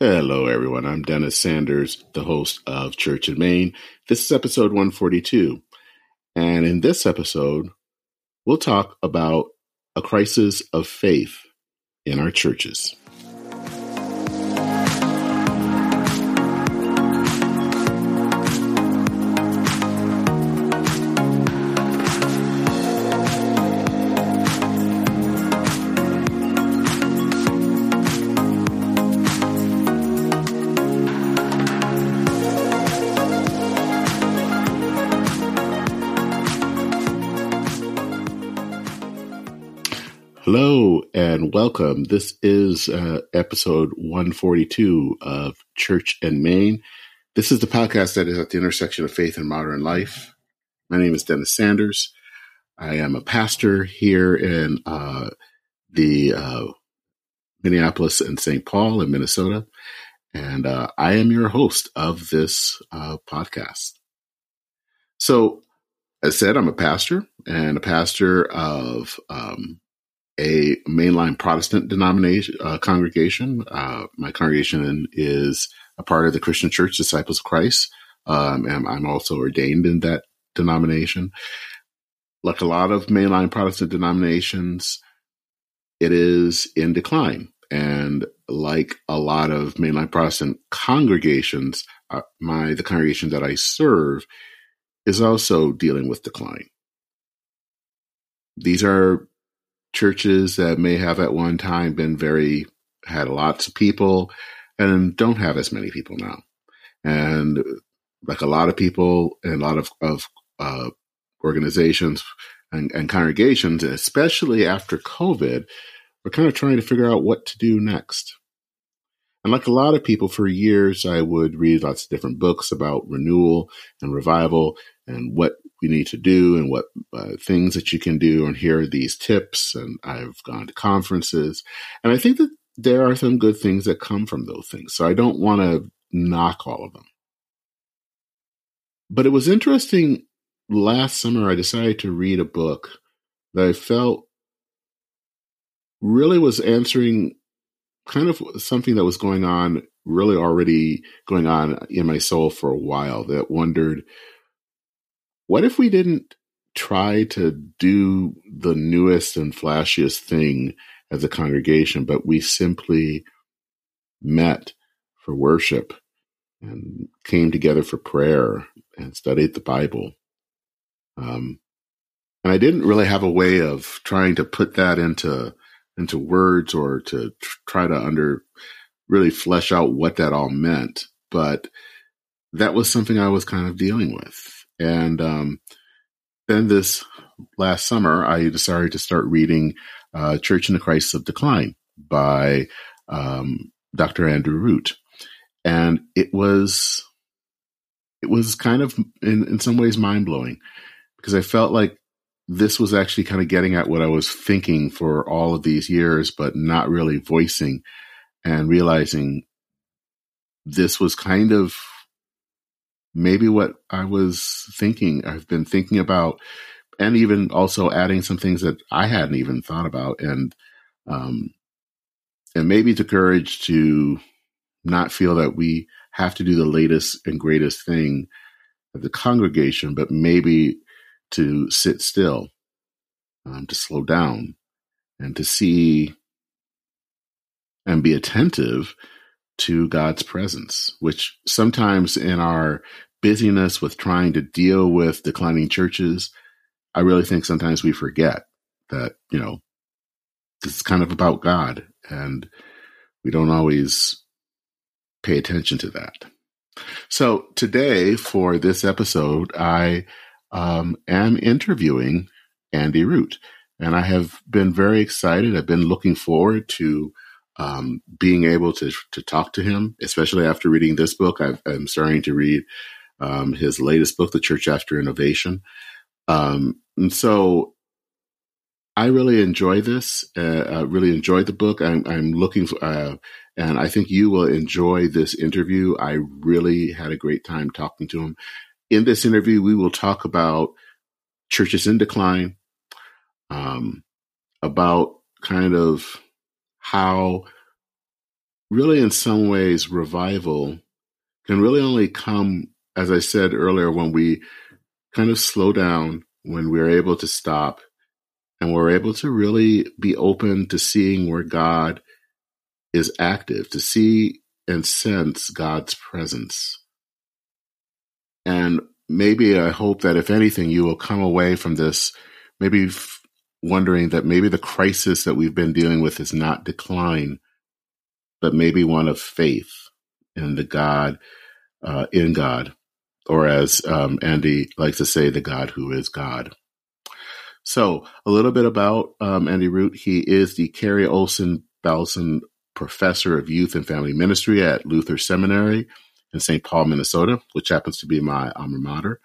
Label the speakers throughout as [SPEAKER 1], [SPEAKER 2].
[SPEAKER 1] Hello, everyone. I'm Dennis Sanders, the host of Church and Main. This is episode 142. And in this episode, we'll talk about a crisis of faith in our churches. Welcome. This is uh, episode 142 of Church and Main. This is the podcast that is at the intersection of faith and modern life. My name is Dennis Sanders. I am a pastor here in uh, the uh, Minneapolis and St. Paul in Minnesota, and uh, I am your host of this uh, podcast. So, as I said, I'm a pastor and a pastor of um, a mainline Protestant denomination uh, congregation. Uh, my congregation is a part of the Christian Church Disciples of Christ, um, and I'm also ordained in that denomination. Like a lot of mainline Protestant denominations, it is in decline, and like a lot of mainline Protestant congregations, uh, my the congregation that I serve is also dealing with decline. These are churches that may have at one time been very had lots of people and don't have as many people now. And like a lot of people and a lot of, of uh, organizations and, and congregations especially after covid we're kind of trying to figure out what to do next. And like a lot of people for years i would read lots of different books about renewal and revival and what we need to do and what uh, things that you can do. And here are these tips and i've gone to conferences. And i think that there are some good things that come from those things. So i don't want to knock all of them. But it was interesting last summer i decided to read a book that i felt really was answering kind of something that was going on really already going on in my soul for a while that wondered what if we didn't try to do the newest and flashiest thing as a congregation, but we simply met for worship and came together for prayer and studied the Bible. Um, and I didn't really have a way of trying to put that into into words or to try to under really flesh out what that all meant, but that was something I was kind of dealing with. And um, then this last summer, I decided to start reading uh, Church and the Crisis of Decline by um, Dr. Andrew Root. And it was it was kind of in, in some ways mind blowing because I felt like this was actually kind of getting at what I was thinking for all of these years, but not really voicing and realizing this was kind of maybe what I was thinking, I've been thinking about, and even also adding some things that I hadn't even thought about, and um, and maybe the courage to not feel that we have to do the latest and greatest thing of the congregation, but maybe to sit still, um, to slow down, and to see and be attentive to God's presence, which sometimes in our busyness with trying to deal with declining churches, I really think sometimes we forget that, you know, it's kind of about God and we don't always pay attention to that. So today for this episode, I um, am interviewing Andy Root and I have been very excited. I've been looking forward to um, being able to to talk to him, especially after reading this book. i am starting to read um, his latest book, The Church After Innovation. Um, and so I really enjoy this. Uh, I really enjoyed the book. I'm, I'm looking for, uh, and I think you will enjoy this interview. I really had a great time talking to him. In this interview, we will talk about churches in decline, um, about kind of how really, in some ways, revival can really only come, as I said earlier, when we kind of slow down, when we're able to stop, and we're able to really be open to seeing where God is active, to see and sense God's presence. And maybe I hope that if anything, you will come away from this maybe f- wondering that maybe the crisis that we've been dealing with is not decline, but maybe one of faith in the God, uh, in God, or as um, Andy likes to say, the God who is God. So, a little bit about um, Andy Root. He is the Carrie Olson Baalson Professor of Youth and Family Ministry at Luther Seminary in St. Paul, Minnesota, which happens to be my alma mater.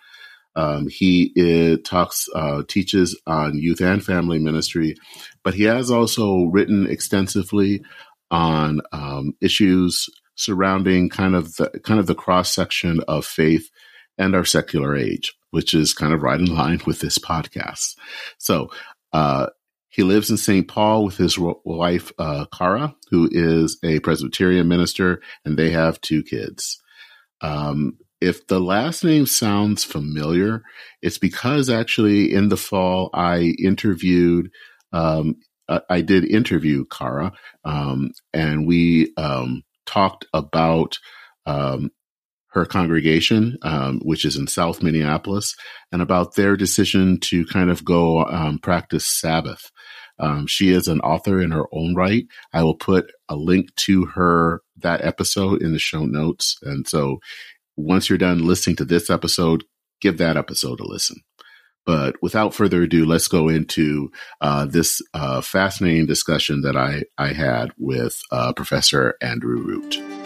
[SPEAKER 1] Um, he is, talks, uh, teaches on youth and family ministry, but he has also written extensively on um, issues surrounding kind of the kind of the cross section of faith and our secular age, which is kind of right in line with this podcast. So. Uh, he lives in St. Paul with his wife, uh, Kara, who is a Presbyterian minister, and they have two kids. Um, if the last name sounds familiar, it's because actually in the fall I interviewed, um, I did interview Kara, um, and we um, talked about um, her congregation, um, which is in South Minneapolis, and about their decision to kind of go um, practice Sabbath. Um, she is an author in her own right. I will put a link to her that episode in the show notes, and so once you're done listening to this episode, give that episode a listen. But without further ado, let's go into uh, this uh, fascinating discussion that I, I had with uh, Professor Andrew Root.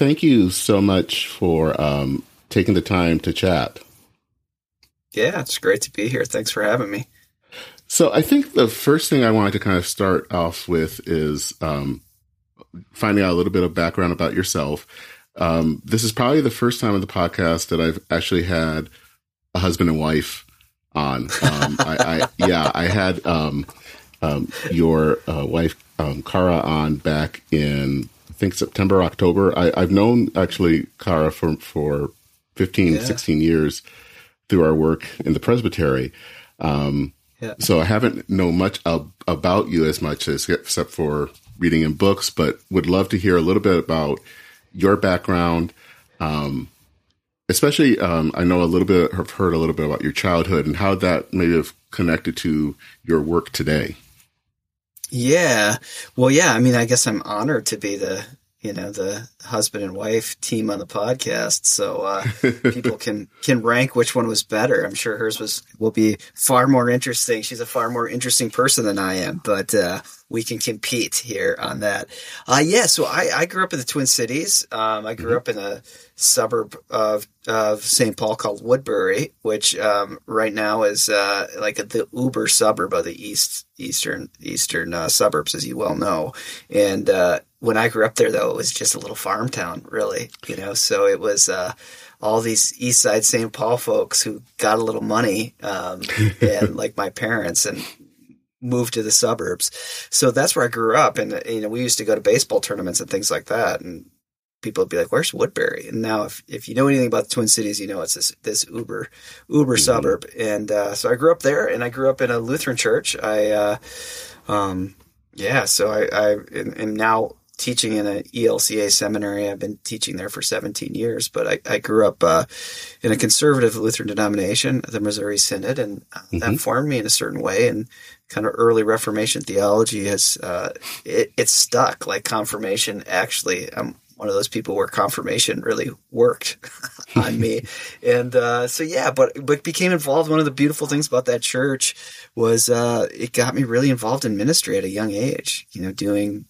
[SPEAKER 1] Thank you so much for um, taking the time to chat.
[SPEAKER 2] Yeah, it's great to be here. Thanks for having me.
[SPEAKER 1] So, I think the first thing I wanted to kind of start off with is um, finding out a little bit of background about yourself. Um, this is probably the first time on the podcast that I've actually had a husband and wife on. Um, I, I, yeah, I had um, um, your uh, wife Kara on back in think September, October. I, have known actually Kara for, for 15, yeah. 16 years through our work in the presbytery. Um, yeah. So I haven't known much ab- about you as much as except for reading in books, but would love to hear a little bit about your background. Um, especially, um, I know a little bit, have heard a little bit about your childhood and how that may have connected to your work today.
[SPEAKER 2] Yeah. Well, yeah. I mean, I guess I'm honored to be the you know the husband and wife team on the podcast. So uh, people can can rank which one was better. I'm sure hers was will be far more interesting. She's a far more interesting person than i am but uh, we can compete here on that. Uh, yeah so I, I grew up in the twin cities. Um, i grew mm-hmm. up in a suburb of of st paul called woodbury which um, right now is uh, like the uber suburb of the east eastern eastern uh, suburbs as you well know. And uh, when I grew up there, though, it was just a little farm town, really. You know, so it was uh, all these East Side St. Paul folks who got a little money, um, and like my parents, and moved to the suburbs. So that's where I grew up, and you know, we used to go to baseball tournaments and things like that, and people would be like, "Where's Woodbury?" And now, if if you know anything about the Twin Cities, you know it's this this uber uber mm-hmm. suburb. And uh, so I grew up there, and I grew up in a Lutheran church. I, uh, um, yeah, so I, I am now teaching in an ELCA seminary. I've been teaching there for 17 years, but I, I grew up uh, in a conservative Lutheran denomination, the Missouri Synod, and uh, mm-hmm. that formed me in a certain way. And kind of early Reformation theology has uh, it, it's stuck. Like confirmation, actually, I'm one of those people where confirmation really worked on me. And uh, so yeah, but but became involved. One of the beautiful things about that church was uh, it got me really involved in ministry at a young age. You know, doing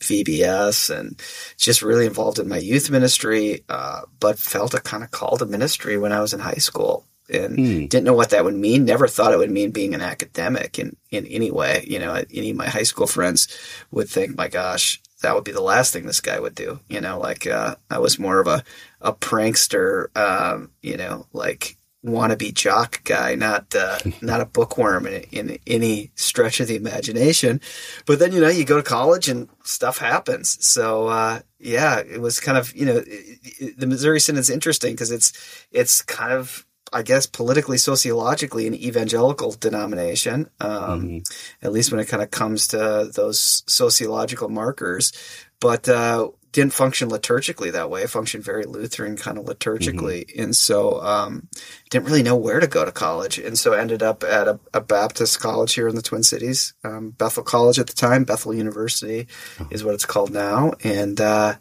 [SPEAKER 2] VBS and just really involved in my youth ministry, uh, but felt a kind of call to ministry when I was in high school. and mm. didn't know what that would mean. Never thought it would mean being an academic in, in any way. You know, any of my high school friends would think, my gosh, that would be the last thing this guy would do. You know, like, uh, I was more of a, a prankster, um, you know, like wannabe jock guy, not uh, not a bookworm in, in, any stretch of the imagination. But then you know you go to college and stuff happens. So uh, yeah, it was kind of you know it, it, the Missouri Synod is interesting because it's it's kind of I guess politically sociologically an evangelical denomination, um, mm-hmm. at least when it kind of comes to those sociological markers. But uh, didn't function liturgically that way. It functioned very Lutheran kind of liturgically, mm-hmm. and so um, didn't really know where to go to college, and so ended up at a, a Baptist college here in the Twin Cities, um, Bethel College at the time. Bethel University oh. is what it's called now, and uh,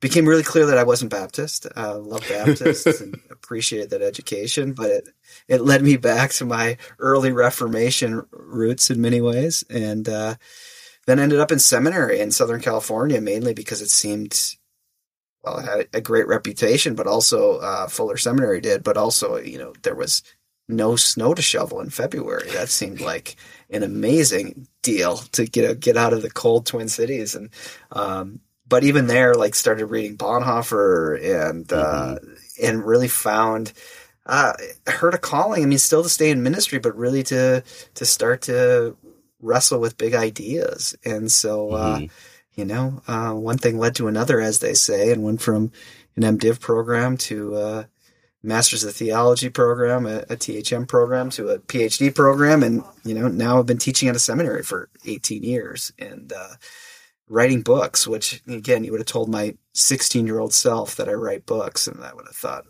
[SPEAKER 2] became really clear that I wasn't Baptist. Uh, love Baptists and appreciated that education, but it it led me back to my early Reformation roots in many ways, and uh, then ended up in seminary in Southern California, mainly because it seemed, well, it had a great reputation, but also uh, Fuller Seminary did, but also, you know, there was no snow to shovel in February. That seemed like an amazing deal to get get out of the cold Twin Cities, and um, but even there, like started reading Bonhoeffer and uh, mm-hmm. and really found uh, heard a calling. I mean, still to stay in ministry, but really to to start to wrestle with big ideas. And so, uh, mm-hmm. you know, uh, one thing led to another, as they say, and went from an MDiv program to a Masters of Theology program, a, a THM program to a PhD program. And, you know, now I've been teaching at a seminary for 18 years and, uh, writing books, which again, you would have told my 16 year old self that I write books and I would have thought,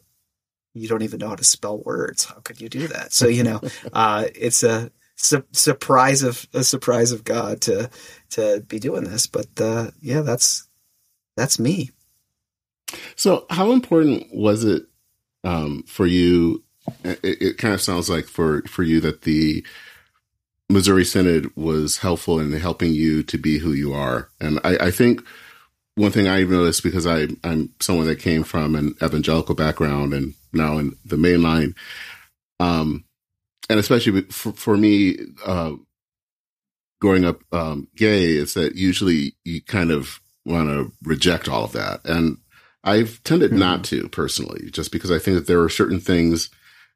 [SPEAKER 2] you don't even know how to spell words. How could you do that? So, you know, uh, it's a, su- surprise of a surprise of God to to be doing this. But uh, yeah, that's that's me.
[SPEAKER 1] So, how important was it um, for you? It, it, kind of sounds like for for you that the Missouri Synod was helpful in helping you to be who you are, and I, I think one thing I've noticed because I, I'm someone that came from an evangelical background and now in the mainline, um, and especially for, for me, uh, growing up um, gay, is that usually you kind of want to reject all of that, and I've tended mm-hmm. not to personally, just because I think that there are certain things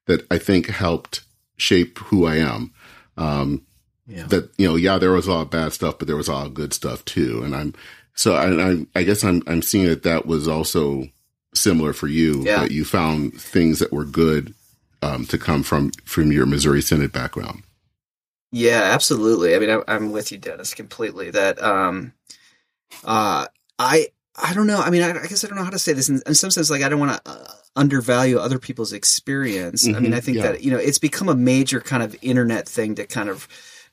[SPEAKER 1] that I think helped shape who I am. Um, yeah. That you know, yeah, there was a lot of bad stuff, but there was a lot of good stuff too, and I'm so I, I, I guess I'm I'm seeing that that was also similar for you yeah. that you found things that were good um, to come from from your Missouri Synod background.
[SPEAKER 2] Yeah, absolutely. I mean, I, am with you, Dennis, completely. That um, uh, I I don't know. I mean, I, I, guess I don't know how to say this. In, in some sense, like I don't want to uh, undervalue other people's experience. Mm-hmm, I mean, mm-hmm. I think yeah. that you know it's become a major kind of internet thing to kind of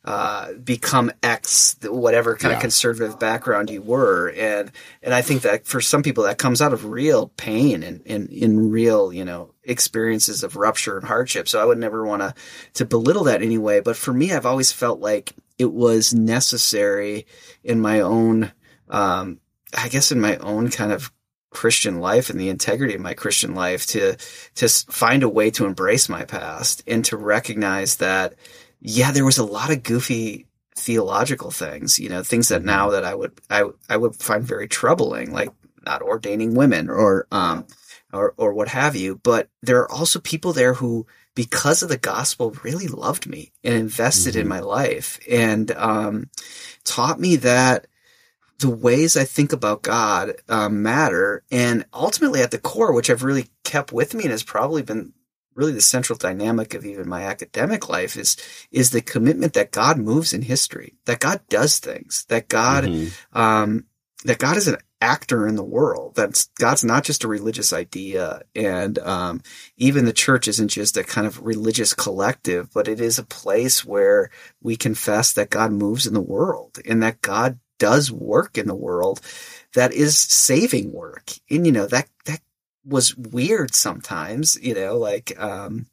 [SPEAKER 2] uh, become X, whatever kind yeah. of conservative background you were, and and I think that for some people that comes out of real pain and in, in real you know experiences of rupture and hardship. So I would never want to to belittle that anyway. But for me, I've always felt like it was necessary in my own, um, I guess, in my own kind of Christian life and the integrity of my Christian life to to find a way to embrace my past and to recognize that yeah, there was a lot of goofy theological things, you know, things that now that I would, I, I would find very troubling, like not ordaining women or, um, or, or what have you. But there are also people there who, because of the gospel, really loved me and invested mm-hmm. in my life and, um, taught me that the ways I think about God um, matter. And ultimately, at the core, which I've really kept with me and has probably been really the central dynamic of even my academic life is is the commitment that God moves in history, that God does things, that God mm-hmm. um, that God is an actor in the world. That God's not just a religious idea, and um, even the church isn't just a kind of religious collective, but it is a place where we confess that God moves in the world and that God does work in the world that is saving work. And you know that that was weird sometimes, you know, like, um,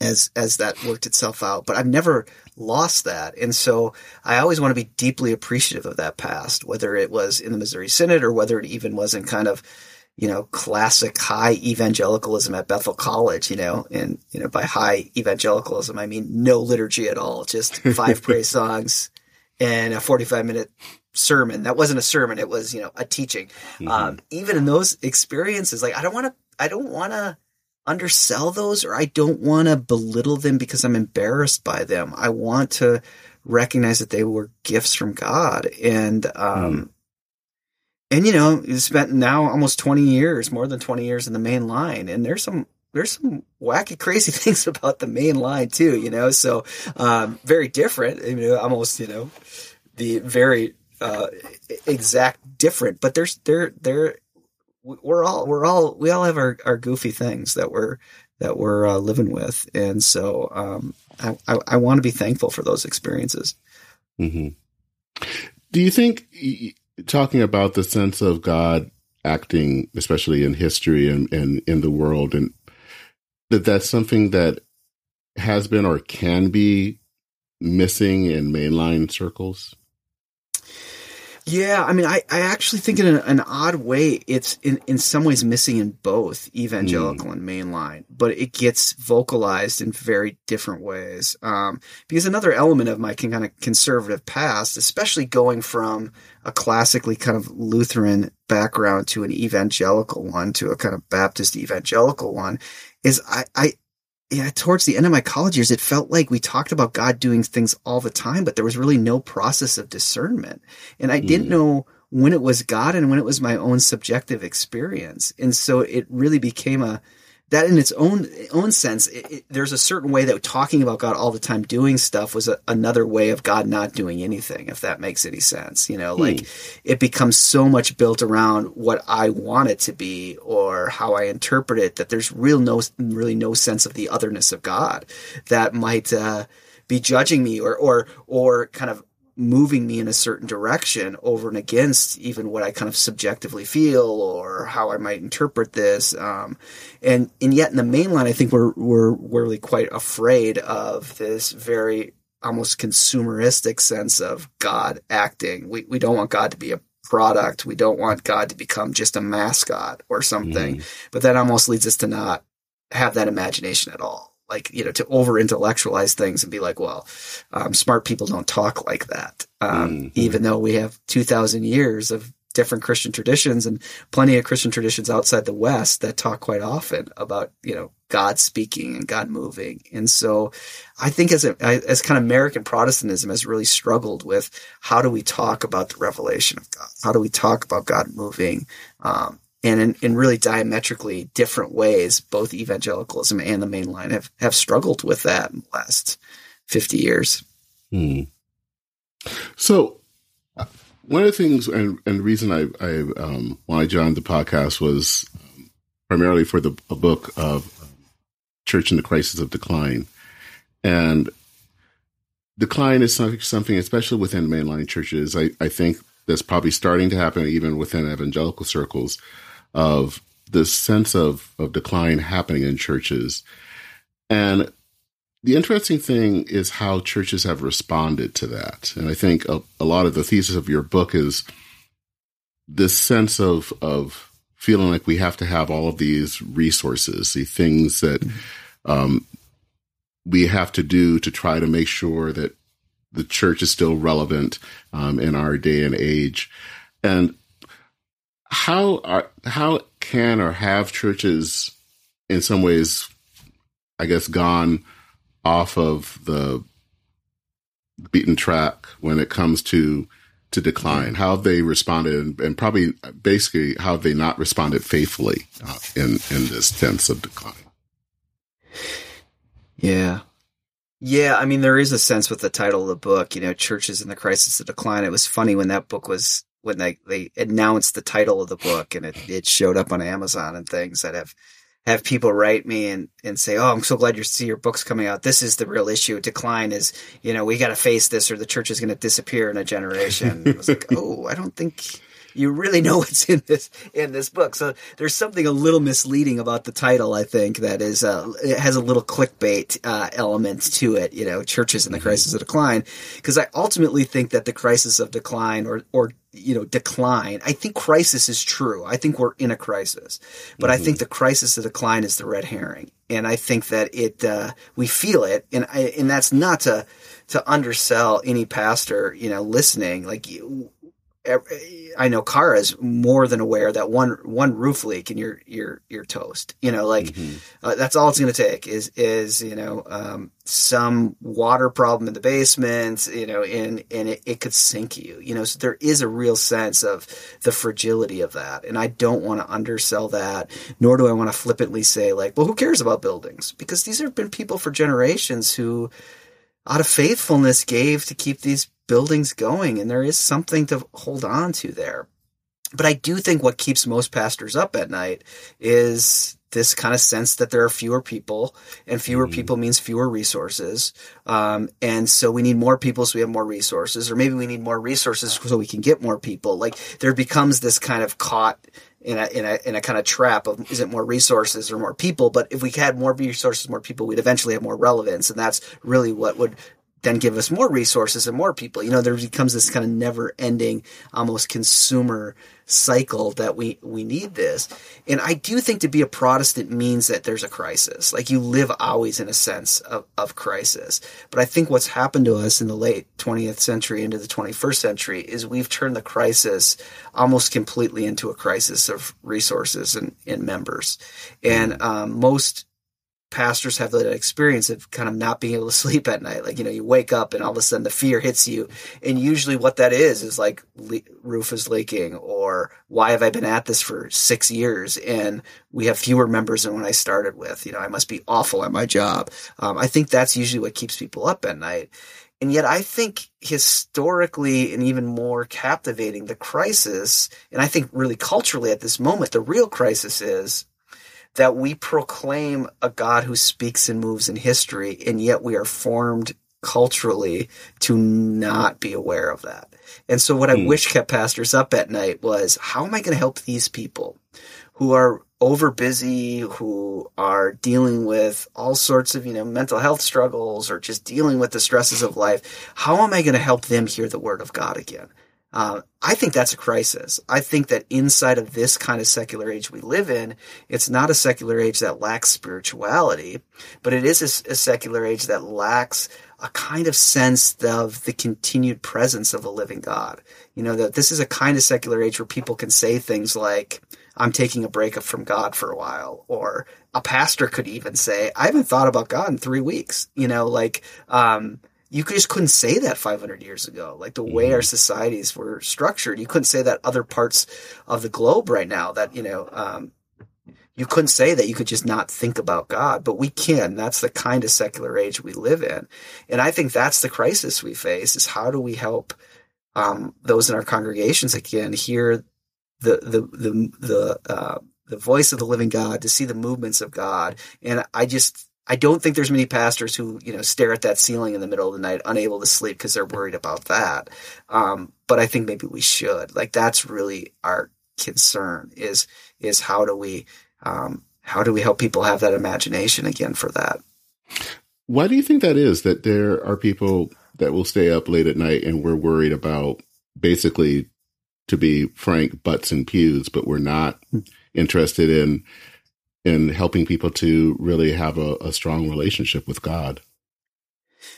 [SPEAKER 2] as, as that worked itself out, but I've never lost that. And so I always want to be deeply appreciative of that past, whether it was in the Missouri Synod or whether it even was in kind of, you know, classic high evangelicalism at Bethel College, you know, and, you know, by high evangelicalism, I mean no liturgy at all, just five praise songs and a 45 minute sermon. That wasn't a sermon. It was, you know, a teaching. Mm-hmm. Um, even in those experiences, like I don't want to, I don't want to undersell those or I don't want to belittle them because I'm embarrassed by them. I want to recognize that they were gifts from God. And, um, mm. and you know, you spent now almost 20 years, more than 20 years in the main line. And there's some, there's some wacky, crazy things about the main line too, you know, so, um, very different, almost, you know, the very, uh, exact different, but there's, there, there, we're all, we're all, we all have our, our goofy things that we're, that we're uh, living with. And so, um, I, I, I want to be thankful for those experiences.
[SPEAKER 1] Mm-hmm. Do you think talking about the sense of God acting, especially in history and, and in the world, and that that's something that has been or can be missing in mainline circles?
[SPEAKER 2] Yeah, I mean, I, I actually think in an, an odd way, it's in, in some ways missing in both evangelical mm. and mainline, but it gets vocalized in very different ways. Um, because another element of my kind of conservative past, especially going from a classically kind of Lutheran background to an evangelical one, to a kind of Baptist evangelical one, is I, I, yeah, towards the end of my college years, it felt like we talked about God doing things all the time, but there was really no process of discernment. And I mm. didn't know when it was God and when it was my own subjective experience. And so it really became a, that in its own own sense, it, it, there's a certain way that talking about God all the time, doing stuff, was a, another way of God not doing anything. If that makes any sense, you know, hmm. like it becomes so much built around what I want it to be or how I interpret it that there's real no really no sense of the otherness of God that might uh, be judging me or or or kind of moving me in a certain direction over and against even what I kind of subjectively feel or how I might interpret this. Um, and, and yet in the mainline, I think we're, we're, we're really quite afraid of this very almost consumeristic sense of God acting. We, we don't want God to be a product. We don't want God to become just a mascot or something, mm. but that almost leads us to not have that imagination at all like you know to over intellectualize things and be like well um, smart people don't talk like that. Um, mm-hmm. even though we have 2000 years of different christian traditions and plenty of christian traditions outside the west that talk quite often about you know god speaking and god moving. And so i think as a as kind of american protestantism has really struggled with how do we talk about the revelation of god? How do we talk about god moving? Um, and in, in really diametrically different ways, both evangelicalism and the mainline have, have struggled with that in the last 50 years.
[SPEAKER 1] Hmm. So, one of the things and, and the reason I, I um, why I joined the podcast was um, primarily for the a book of um, Church and the Crisis of Decline. And decline is something, especially within mainline churches, I, I think that's probably starting to happen even within evangelical circles of this sense of, of decline happening in churches. And the interesting thing is how churches have responded to that. And I think a, a lot of the thesis of your book is this sense of, of feeling like we have to have all of these resources, the things that um, we have to do to try to make sure that the church is still relevant um, in our day and age. And how are how can or have churches in some ways i guess gone off of the beaten track when it comes to to decline? How have they responded and, and probably basically how have they not responded faithfully uh, in in this sense of decline?
[SPEAKER 2] Yeah. Yeah i mean there is a sense with the title of the book you know churches in the crisis of decline. It was funny when that book was when they, they announced the title of the book and it, it showed up on Amazon and things that have have people write me and, and say, Oh, I'm so glad you see your book's coming out. This is the real issue. Decline is, you know, we got to face this or the church is going to disappear in a generation. I was like, Oh, I don't think, you really know what's in this in this book. So there's something a little misleading about the title. I think that is uh, it has a little clickbait uh, element to it. You know, churches in the crisis of decline, because I ultimately think that the crisis of decline or or you know decline. I think crisis is true. I think we're in a crisis, but mm-hmm. I think the crisis of decline is the red herring, and I think that it uh, we feel it, and I, and that's not to to undersell any pastor, you know, listening. Like I know Kara is more than aware that one one roof leak and you're you're you're toast. You know, like mm-hmm. uh, that's all it's going to take is is you know um, some water problem in the basement. You know, and and it, it could sink you. You know, so there is a real sense of the fragility of that, and I don't want to undersell that, nor do I want to flippantly say like, well, who cares about buildings? Because these have been people for generations who out of faithfulness gave to keep these buildings going. And there is something to hold on to there. But I do think what keeps most pastors up at night is this kind of sense that there are fewer people and fewer mm-hmm. people means fewer resources. Um, and so we need more people so we have more resources, or maybe we need more resources so we can get more people. Like there becomes this kind of caught in a, in a, in a kind of trap of is it more resources or more people? But if we had more resources, more people, we'd eventually have more relevance. And that's really what would then give us more resources and more people. You know, there becomes this kind of never ending, almost consumer cycle that we, we need this. And I do think to be a Protestant means that there's a crisis. Like you live always in a sense of, of crisis. But I think what's happened to us in the late 20th century into the 21st century is we've turned the crisis almost completely into a crisis of resources and, and members. And um, most pastors have that experience of kind of not being able to sleep at night. Like, you know, you wake up and all of a sudden the fear hits you. And usually what that is, is like le- roof is leaking or why have I been at this for six years? And we have fewer members than when I started with, you know, I must be awful at my job. Um, I think that's usually what keeps people up at night. And yet I think historically and even more captivating, the crisis, and I think really culturally at this moment, the real crisis is that we proclaim a God who speaks and moves in history, and yet we are formed culturally to not be aware of that. And so what I hmm. wish kept pastors up at night was how am I going to help these people who are over busy, who are dealing with all sorts of, you know, mental health struggles or just dealing with the stresses of life? How am I going to help them hear the word of God again? Uh, I think that's a crisis. I think that inside of this kind of secular age we live in, it's not a secular age that lacks spirituality, but it is a, a secular age that lacks a kind of sense of the continued presence of a living God. You know, that this is a kind of secular age where people can say things like, I'm taking a break from God for a while, or a pastor could even say, I haven't thought about God in three weeks. You know, like, um, you just couldn't say that 500 years ago. Like the way mm-hmm. our societies were structured, you couldn't say that other parts of the globe right now that, you know, um, you couldn't say that you could just not think about God, but we can. That's the kind of secular age we live in. And I think that's the crisis we face is how do we help, um, those in our congregations again hear the, the, the, the, uh, the voice of the living God, to see the movements of God. And I just, I don't think there's many pastors who, you know, stare at that ceiling in the middle of the night, unable to sleep because they're worried about that. Um, but I think maybe we should. Like that's really our concern is is how do we um, how do we help people have that imagination again for that?
[SPEAKER 1] Why do you think that is? That there are people that will stay up late at night and we're worried about basically, to be frank, butts and pews, but we're not hmm. interested in in helping people to really have a, a strong relationship with God.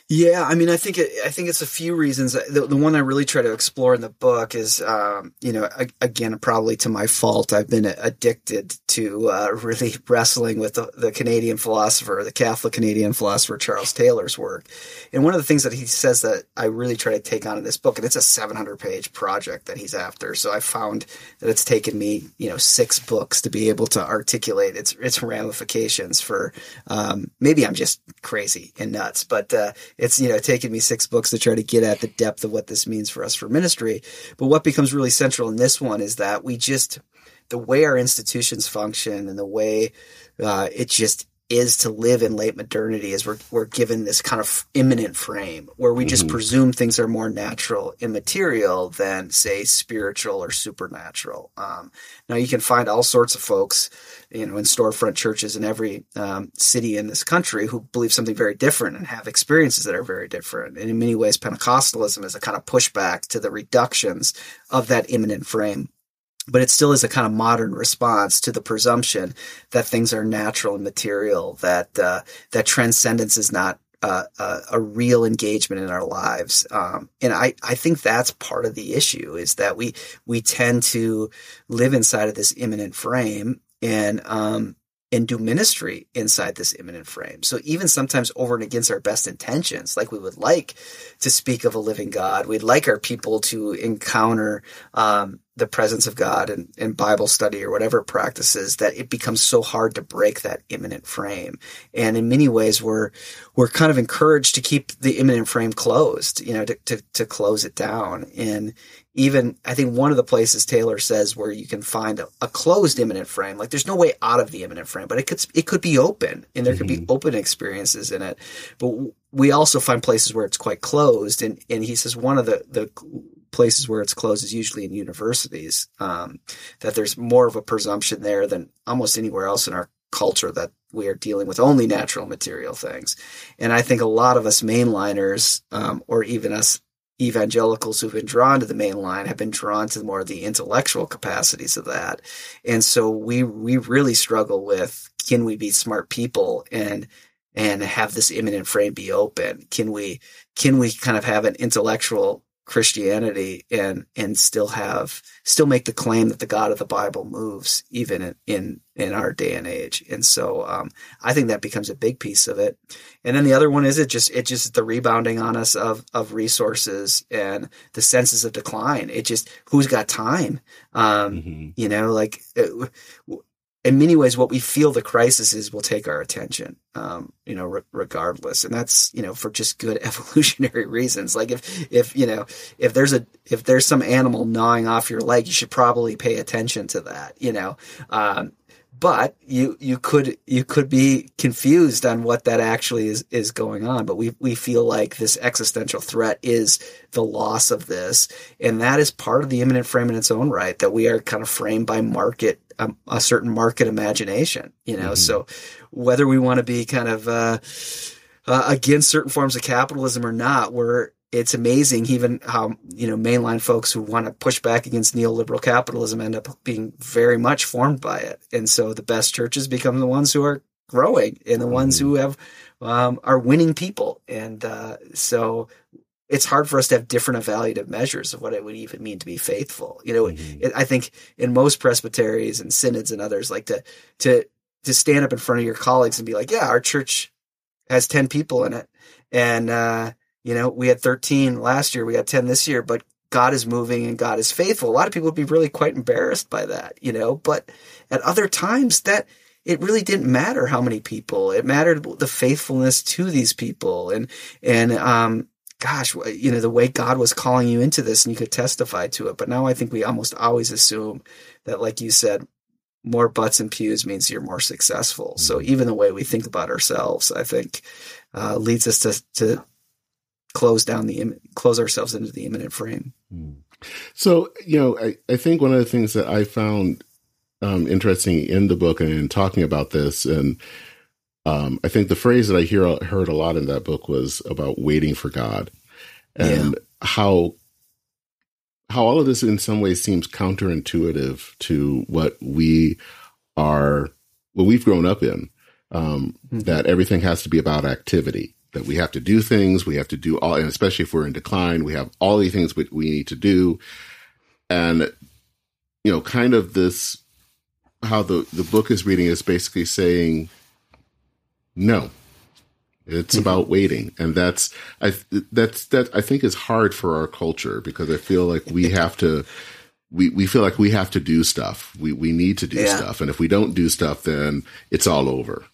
[SPEAKER 2] Yeah, I mean, I think it, I think it's a few reasons. The, the one I really try to explore in the book is, um, you know, again, probably to my fault, I've been addicted to uh, really wrestling with the, the, Canadian philosopher, the Catholic Canadian philosopher Charles Taylor's work. And one of the things that he says that I really try to take on in this book, and it's a 700 page project that he's after. So I found that it's taken me, you know, six books to be able to articulate its its ramifications for. Um, maybe I'm just crazy and nuts, but uh, it's you know taken me six books to try to get at the depth of what this means for us for ministry. But what becomes really central in this one is that we just the way our institutions function and the way uh, it just is to live in late modernity is we're, we're given this kind of immanent frame where we just mm-hmm. presume things are more natural and material than say spiritual or supernatural. Um, now you can find all sorts of folks, you know, in storefront churches in every um, city in this country who believe something very different and have experiences that are very different. And in many ways, Pentecostalism is a kind of pushback to the reductions of that immanent frame but it still is a kind of modern response to the presumption that things are natural and material, that uh, that transcendence is not uh, a, a, real engagement in our lives. Um, and I, I think that's part of the issue is that we we tend to live inside of this immanent frame and um, and do ministry inside this immanent frame. So even sometimes over and against our best intentions, like we would like to speak of a living God, we'd like our people to encounter um, the presence of God and, and Bible study or whatever practices that it becomes so hard to break that immanent frame. And in many ways, we're we're kind of encouraged to keep the immanent frame closed, you know, to to, to close it down. And even I think one of the places Taylor says where you can find a, a closed immanent frame, like there's no way out of the immanent frame, but it could it could be open and there mm-hmm. could be mm-hmm. open experiences in it. But we also find places where it's quite closed. And and he says one of the the places where it's closed is usually in universities. Um, that there's more of a presumption there than almost anywhere else in our culture that we are dealing with only natural material things. And I think a lot of us mainliners, um, or even us evangelicals who've been drawn to the main line have been drawn to more of the intellectual capacities of that. And so we we really struggle with can we be smart people and and have this immanent frame be open? Can we can we kind of have an intellectual Christianity and and still have still make the claim that the God of the Bible moves even in in, in our day and age. And so um, I think that becomes a big piece of it. And then the other one is it just it just the rebounding on us of of resources and the senses of decline. It just who's got time? Um, mm-hmm. You know, like. It, in many ways, what we feel the crisis is will take our attention, um, you know, re- regardless. And that's, you know, for just good evolutionary reasons. Like if, if, you know, if there's a, if there's some animal gnawing off your leg, you should probably pay attention to that, you know. Um, but you you could you could be confused on what that actually is is going on. But we we feel like this existential threat is the loss of this. And that is part of the immanent frame in its own right that we are kind of framed by market a, a certain market imagination you know? Mm-hmm. so whether we want to be kind of uh, uh, against certain forms of capitalism or not we're it's amazing even how you know mainline folks who want to push back against neoliberal capitalism end up being very much formed by it. And so the best churches become the ones who are growing and the ones who have um, are winning people. And uh, so it's hard for us to have different evaluative measures of what it would even mean to be faithful. You know mm-hmm. it, i think in most presbyteries and synods and others like to to to stand up in front of your colleagues and be like yeah our church has 10 people in it. And uh, you know, we had 13 last year, we got 10 this year, but God is moving and God is faithful. A lot of people would be really quite embarrassed by that, you know, but at other times that it really didn't matter how many people. It mattered the faithfulness to these people and and um gosh, you know, the way God was calling you into this and you could testify to it. But now I think we almost always assume that like you said, more butts and pews means you're more successful. So mm-hmm. even the way we think about ourselves, I think, uh, leads us to, to close down the close ourselves into the immanent frame. Hmm.
[SPEAKER 1] So you know, I, I think one of the things that I found um, interesting in the book and in talking about this, and um, I think the phrase that I hear heard a lot in that book was about waiting for God, and yeah. how how all of this in some ways seems counterintuitive to what we are what we've grown up in. Um, mm-hmm. That everything has to be about activity that we have to do things. We have to do all, and especially if we're in decline, we have all the things we, we need to do. And, you know, kind of this, how the, the book is reading is basically saying, no, it's mm-hmm. about waiting. And that's, I, that's, that I think is hard for our culture because I feel like we have to, we, we feel like we have to do stuff. We, we need to do yeah. stuff. And if we don't do stuff, then it's all over.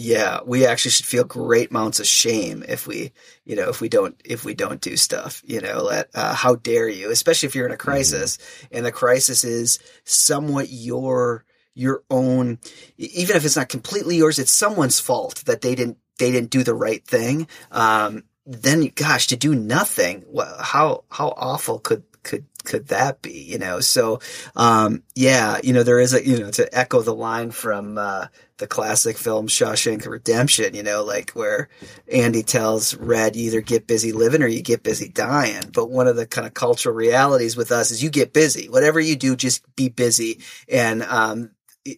[SPEAKER 2] Yeah, we actually should feel great amounts of shame if we, you know, if we don't if we don't do stuff. You know, let uh, how dare you? Especially if you're in a crisis, mm-hmm. and the crisis is somewhat your your own, even if it's not completely yours, it's someone's fault that they didn't they didn't do the right thing. Um, then, gosh, to do nothing, how how awful could could could that be? You know, so um, yeah, you know, there is a you know to echo the line from uh, the classic film Shawshank Redemption. You know, like where Andy tells Red, "You either get busy living or you get busy dying." But one of the kind of cultural realities with us is you get busy. Whatever you do, just be busy, and um,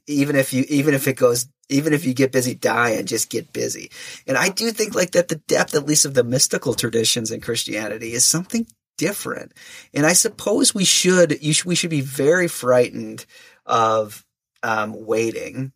[SPEAKER 2] even if you even if it goes even if you get busy dying, just get busy. And I do think like that the depth, at least of the mystical traditions in Christianity, is something different. And I suppose we should, should we should be very frightened of um, waiting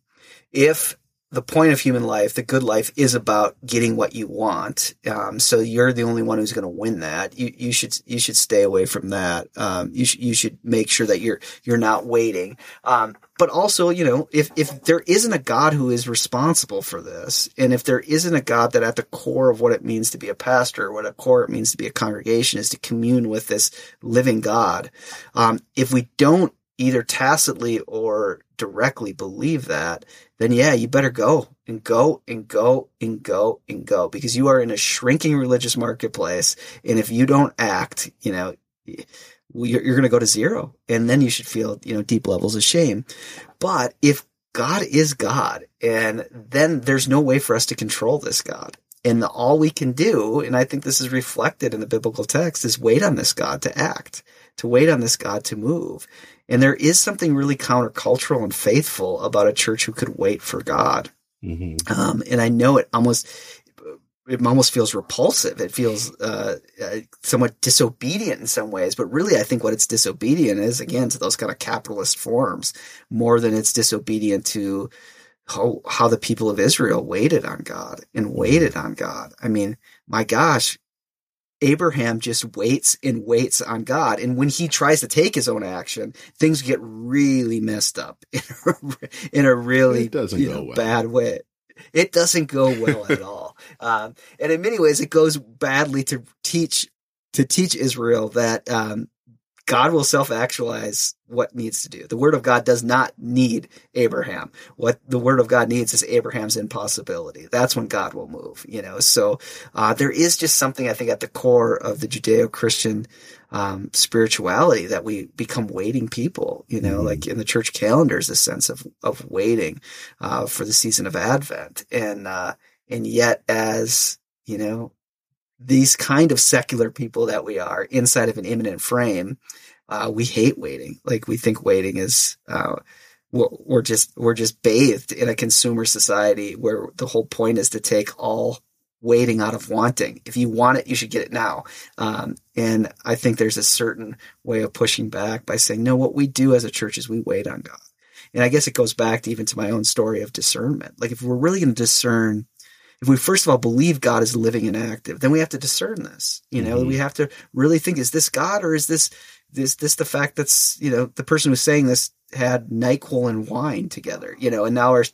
[SPEAKER 2] if the point of human life, the good life, is about getting what you want. Um, so you're the only one who's going to win that. You, you should you should stay away from that. Um, you sh- you should make sure that you're you're not waiting. Um, but also, you know, if if there isn't a God who is responsible for this, and if there isn't a God that at the core of what it means to be a pastor, what a core it means to be a congregation is to commune with this living God. Um, if we don't either tacitly or directly believe that, then yeah, you better go and go and go and go and go because you are in a shrinking religious marketplace. And if you don't act, you know, you're, going to go to zero and then you should feel, you know, deep levels of shame. But if God is God and then there's no way for us to control this God. And the, all we can do, and I think this is reflected in the biblical text, is wait on this God to act, to wait on this God to move. And there is something really countercultural and faithful about a church who could wait for God. Mm-hmm. Um, and I know it almost, it almost feels repulsive. It feels uh, uh, somewhat disobedient in some ways, but really, I think what it's disobedient is again to those kind of capitalist forms more than it's disobedient to how how the people of Israel waited on God and waited on God. I mean, my gosh, Abraham just waits and waits on God. And when he tries to take his own action, things get really messed up in a, in a really you know, well. bad way. It doesn't go well at all. Um, and in many ways, it goes badly to teach to teach Israel that um, God will self actualize what needs to do. The word of God does not need Abraham. What the word of God needs is Abraham's impossibility. That's when God will move, you know. So uh, there is just something I think at the core of the Judeo Christian um, spirituality that we become waiting people, you know, mm-hmm. like in the church calendar is a sense of of waiting uh, for the season of Advent, and uh, and yet as you know these kind of secular people that we are inside of an immanent frame, uh, we hate waiting. Like we think waiting is, uh, we're just, we're just bathed in a consumer society where the whole point is to take all waiting out of wanting. If you want it, you should get it now. Um, and I think there's a certain way of pushing back by saying, no, what we do as a church is we wait on God. And I guess it goes back to even to my own story of discernment. Like if we're really going to discern if we first of all believe God is living and active, then we have to discern this. You know, mm-hmm. we have to really think: is this God or is this this this the fact that's you know the person who's saying this had NyQuil and wine together, you know, and now are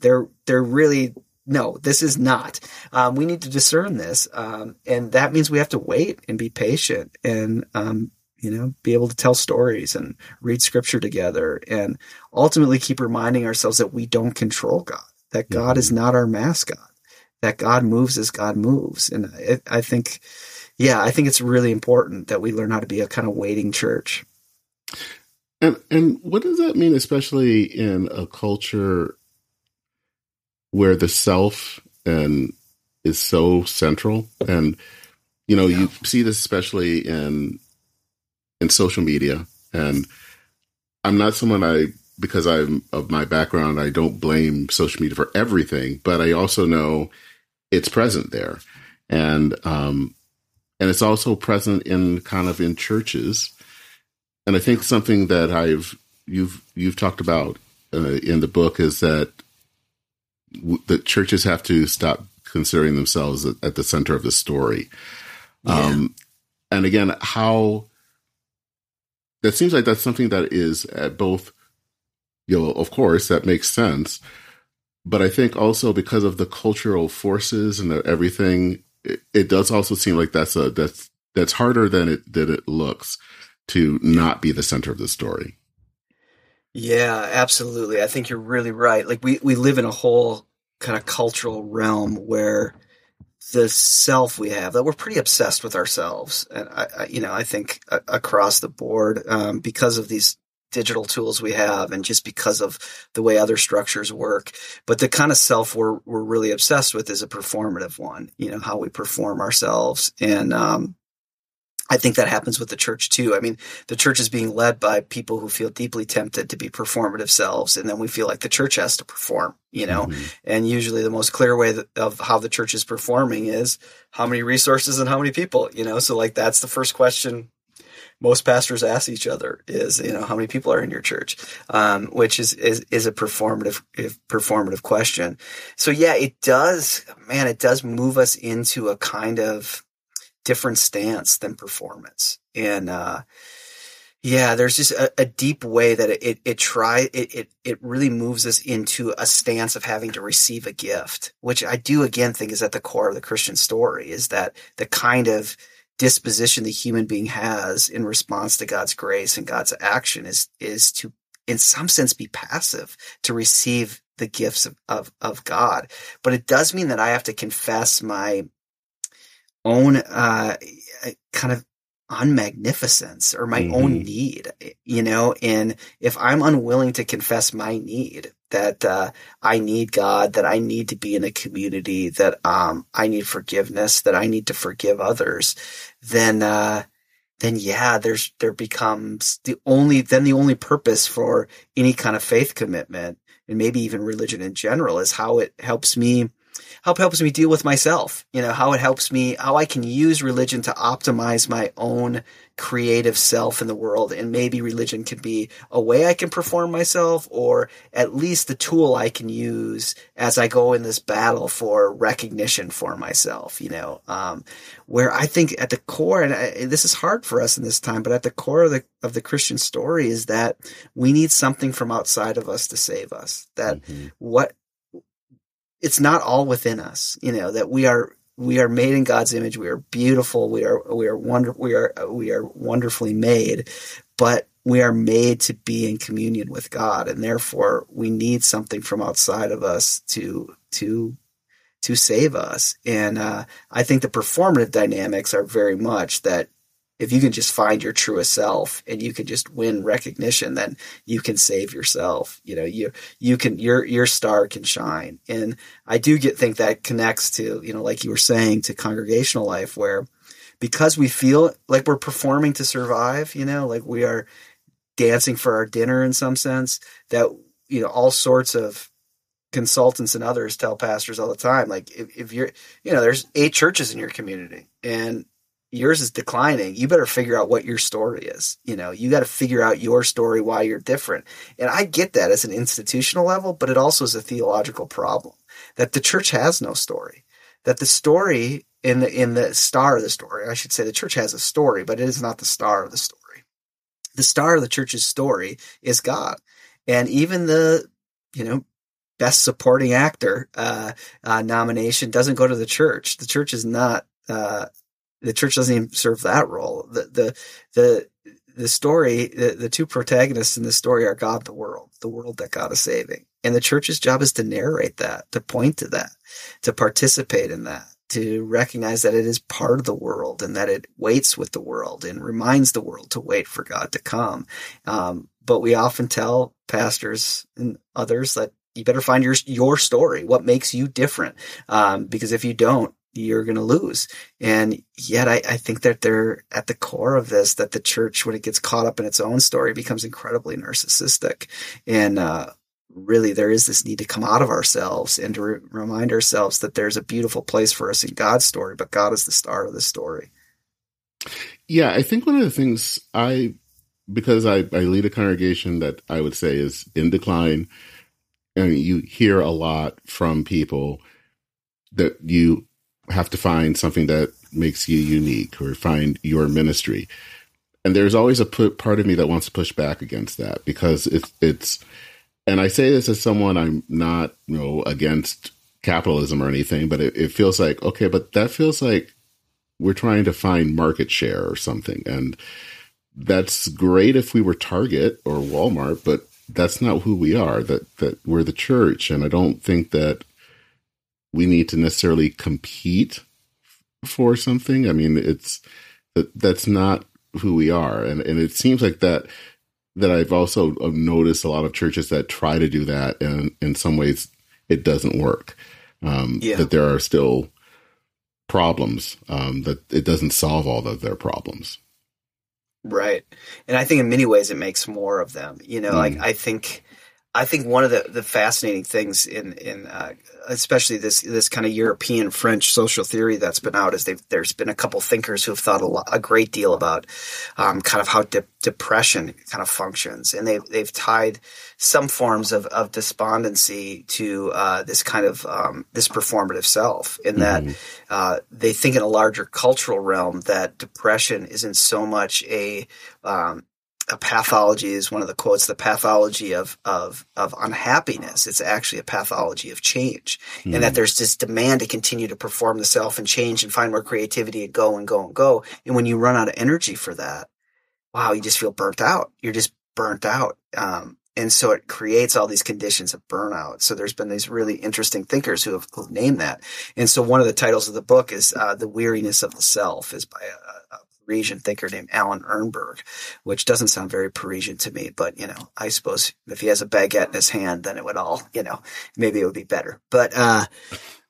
[SPEAKER 2] they're they're really no, this is not. Um, we need to discern this, um, and that means we have to wait and be patient and um, you know be able to tell stories and read scripture together and ultimately keep reminding ourselves that we don't control God, that God mm-hmm. is not our mascot that God moves as God moves. And it, I think, yeah, I think it's really important that we learn how to be a kind of waiting church.
[SPEAKER 1] And and what does that mean, especially in a culture where the self and is so central? And you know, yeah. you see this especially in in social media. And I'm not someone I because I'm of my background, I don't blame social media for everything, but I also know it's present there, and um, and it's also present in kind of in churches. And I think something that I've you've you've talked about uh, in the book is that w- that churches have to stop considering themselves at, at the center of the story. Yeah. Um, and again, how that seems like that's something that is at both, you know, of course, that makes sense but I think also because of the cultural forces and everything, it, it, does also seem like that's a that's that's harder than it than it looks to not be the center of the story.
[SPEAKER 2] Yeah, absolutely. I think you're really right. Like we, we live in a whole kind of cultural realm where the self we have that we're pretty obsessed with ourselves and I, I you know i think across the board um, because of these digital tools we have and just because of the way other structures work but the kind of self we're, we're really obsessed with is a performative one you know how we perform ourselves and um, I think that happens with the church too. I mean, the church is being led by people who feel deeply tempted to be performative selves, and then we feel like the church has to perform, you know. Mm-hmm. And usually, the most clear way that, of how the church is performing is how many resources and how many people, you know. So, like, that's the first question most pastors ask each other is, you know, how many people are in your church, um, which is, is is a performative performative question. So, yeah, it does, man, it does move us into a kind of different stance than performance. And, uh, yeah, there's just a, a, deep way that it, it, it try, it, it, it really moves us into a stance of having to receive a gift, which I do again think is at the core of the Christian story is that the kind of disposition the human being has in response to God's grace and God's action is, is to, in some sense, be passive, to receive the gifts of, of, of God. But it does mean that I have to confess my own uh, kind of unmagnificence or my mm-hmm. own need, you know, and if I'm unwilling to confess my need, that uh, I need God, that I need to be in a community, that um, I need forgiveness, that I need to forgive others, then uh, then yeah, there's there becomes the only then the only purpose for any kind of faith commitment and maybe even religion in general is how it helps me how it helps me deal with myself, you know, how it helps me, how I can use religion to optimize my own creative self in the world. And maybe religion can be a way I can perform myself or at least the tool I can use as I go in this battle for recognition for myself, you know, um, where I think at the core, and I, this is hard for us in this time, but at the core of the, of the Christian story is that we need something from outside of us to save us. That mm-hmm. what it's not all within us, you know, that we are we are made in God's image. We are beautiful. We are we are wonder we are we are wonderfully made, but we are made to be in communion with God, and therefore we need something from outside of us to to to save us. And uh, I think the performative dynamics are very much that if you can just find your truest self and you can just win recognition, then you can save yourself. You know, you you can your your star can shine. And I do get think that connects to, you know, like you were saying, to congregational life where because we feel like we're performing to survive, you know, like we are dancing for our dinner in some sense, that you know, all sorts of consultants and others tell pastors all the time, like if, if you're you know, there's eight churches in your community and yours is declining, you better figure out what your story is. You know, you got to figure out your story, why you're different. And I get that as an institutional level, but it also is a theological problem that the church has no story. That the story in the in the star of the story, I should say the church has a story, but it is not the star of the story. The star of the church's story is God. And even the, you know, best supporting actor uh, uh, nomination doesn't go to the church. The church is not uh, the church doesn't even serve that role. The the the the story, the, the two protagonists in the story are God, the world, the world that God is saving. And the church's job is to narrate that, to point to that, to participate in that, to recognize that it is part of the world and that it waits with the world and reminds the world to wait for God to come. Um, but we often tell pastors and others that you better find your your story. What makes you different? Um, because if you don't, you're going to lose. And yet I, I, think that they're at the core of this, that the church, when it gets caught up in its own story, becomes incredibly narcissistic. And, uh, really there is this need to come out of ourselves and to re- remind ourselves that there's a beautiful place for us in God's story, but God is the star of the story.
[SPEAKER 1] Yeah, I think one of the things I, because I, I lead a congregation that I would say is in decline, and you hear a lot from people that you have to find something that makes you unique or find your ministry. And there's always a part of me that wants to push back against that because it's it's and I say this as someone I'm not, you know, against capitalism or anything, but it, it feels like, okay, but that feels like we're trying to find market share or something. And that's great if we were Target or Walmart, but that's not who we are. That that we're the church, and I don't think that we need to necessarily compete for something. I mean, it's that's not who we are, and and it seems like that that I've also noticed a lot of churches that try to do that, and in some ways it doesn't work. Um, yeah. That there are still problems um, that it doesn't solve all of their problems.
[SPEAKER 2] Right, and I think in many ways it makes more of them. You know, mm. like I think I think one of the, the fascinating things in in uh, especially this this kind of European French social theory that's been out is there's been a couple thinkers who have thought a, lot, a great deal about um, kind of how de- depression kind of functions, and they've they've tied some forms of, of despondency to uh, this kind of um, this performative self, in that mm-hmm. uh, they think in a larger cultural realm that depression isn't so much a um, a pathology is one of the quotes the pathology of of of unhappiness it's actually a pathology of change mm. and that hmm. there's this demand to continue to perform the self and change and find more creativity and go and go and go and when you run out of energy for that wow you just feel burnt out you're just burnt out um, and so it creates all these conditions of burnout. So there's been these really interesting thinkers who have, named that. And so one of the titles of the book is uh, "The Weariness of the Self," is by a, a Parisian thinker named Alain Ehrenberg, which doesn't sound very Parisian to me, but you know, I suppose if he has a baguette in his hand, then it would all, you know, maybe it would be better. But uh,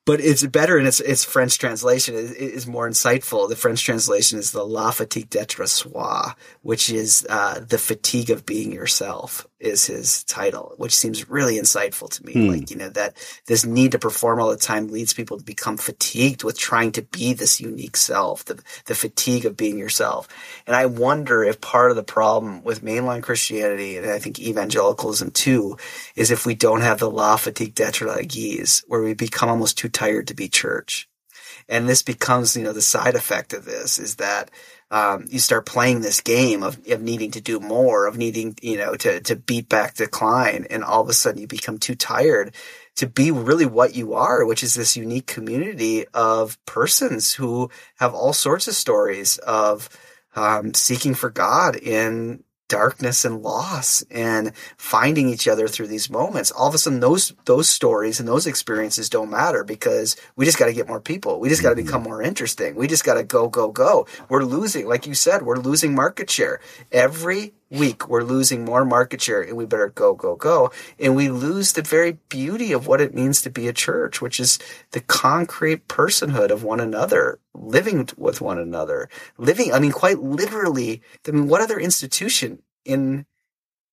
[SPEAKER 2] but it's better and its its French translation is, is, more insightful. The French translation is the La fatigue d'être soi, which is uh, the fatigue of being yourself is his title, which seems really insightful to me. Hmm. Like, you know, that this need to perform all the time leads people to become fatigued with trying to be this unique self, the, the fatigue of being yourself. And I wonder if part of the problem with mainline Christianity, and I think evangelicalism too, is if we don't have the la fatigue d'être l'église, where we become almost too tired to be church. And this becomes, you know, the side effect of this is that um, you start playing this game of, of needing to do more, of needing, you know, to, to beat back decline. And all of a sudden you become too tired to be really what you are, which is this unique community of persons who have all sorts of stories of um, seeking for God in darkness and loss and finding each other through these moments. All of a sudden those those stories and those experiences don't matter because we just got to get more people. We just got to mm-hmm. become more interesting. We just got to go go go. We're losing like you said we're losing market share. Every week we're losing more market share and we better go go go and we lose the very beauty of what it means to be a church which is the concrete personhood of one another living with one another living i mean quite literally i mean what other institution in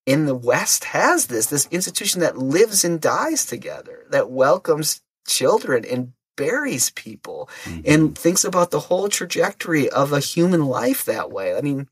[SPEAKER 2] in the west has this this institution that lives and dies together that welcomes children and buries people mm-hmm. and thinks about the whole trajectory of a human life that way i mean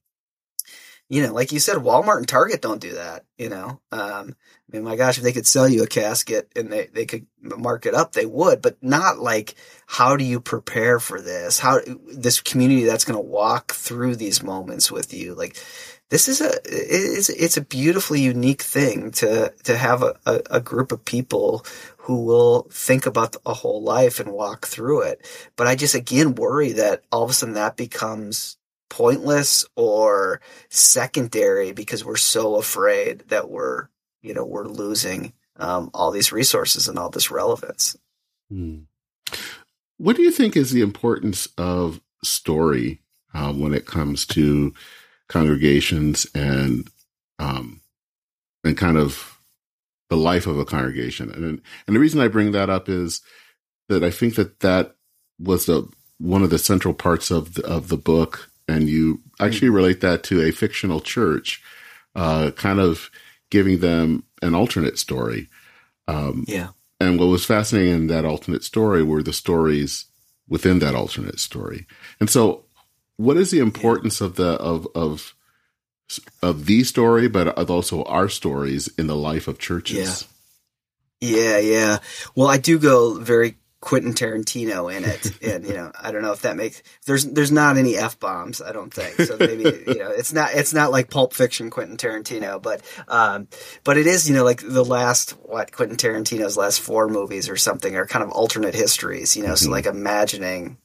[SPEAKER 2] you know, like you said, Walmart and Target don't do that. You know, um, I mean, my gosh, if they could sell you a casket and they, they could mark it up, they would, but not like, how do you prepare for this? How, this community that's going to walk through these moments with you. Like, this is a, it's, it's a beautifully unique thing to, to have a, a, a group of people who will think about a whole life and walk through it. But I just again worry that all of a sudden that becomes pointless or secondary because we're so afraid that we're you know we're losing um, all these resources and all this relevance. Hmm.
[SPEAKER 1] What do you think is the importance of story uh, when it comes to congregations and um, and kind of the life of a congregation? And and the reason I bring that up is that I think that that was the one of the central parts of the, of the book and you actually relate that to a fictional church, uh, kind of giving them an alternate story.
[SPEAKER 2] Um, yeah.
[SPEAKER 1] And what was fascinating in that alternate story were the stories within that alternate story. And so, what is the importance yeah. of the of of of the story, but also our stories in the life of churches?
[SPEAKER 2] Yeah. Yeah, yeah. Well, I do go very Quentin Tarantino in it, and you know, I don't know if that makes there's there's not any f bombs. I don't think so. Maybe you know, it's not it's not like Pulp Fiction Quentin Tarantino, but um, but it is you know like the last what Quentin Tarantino's last four movies or something are kind of alternate histories. You know, mm-hmm. so like imagining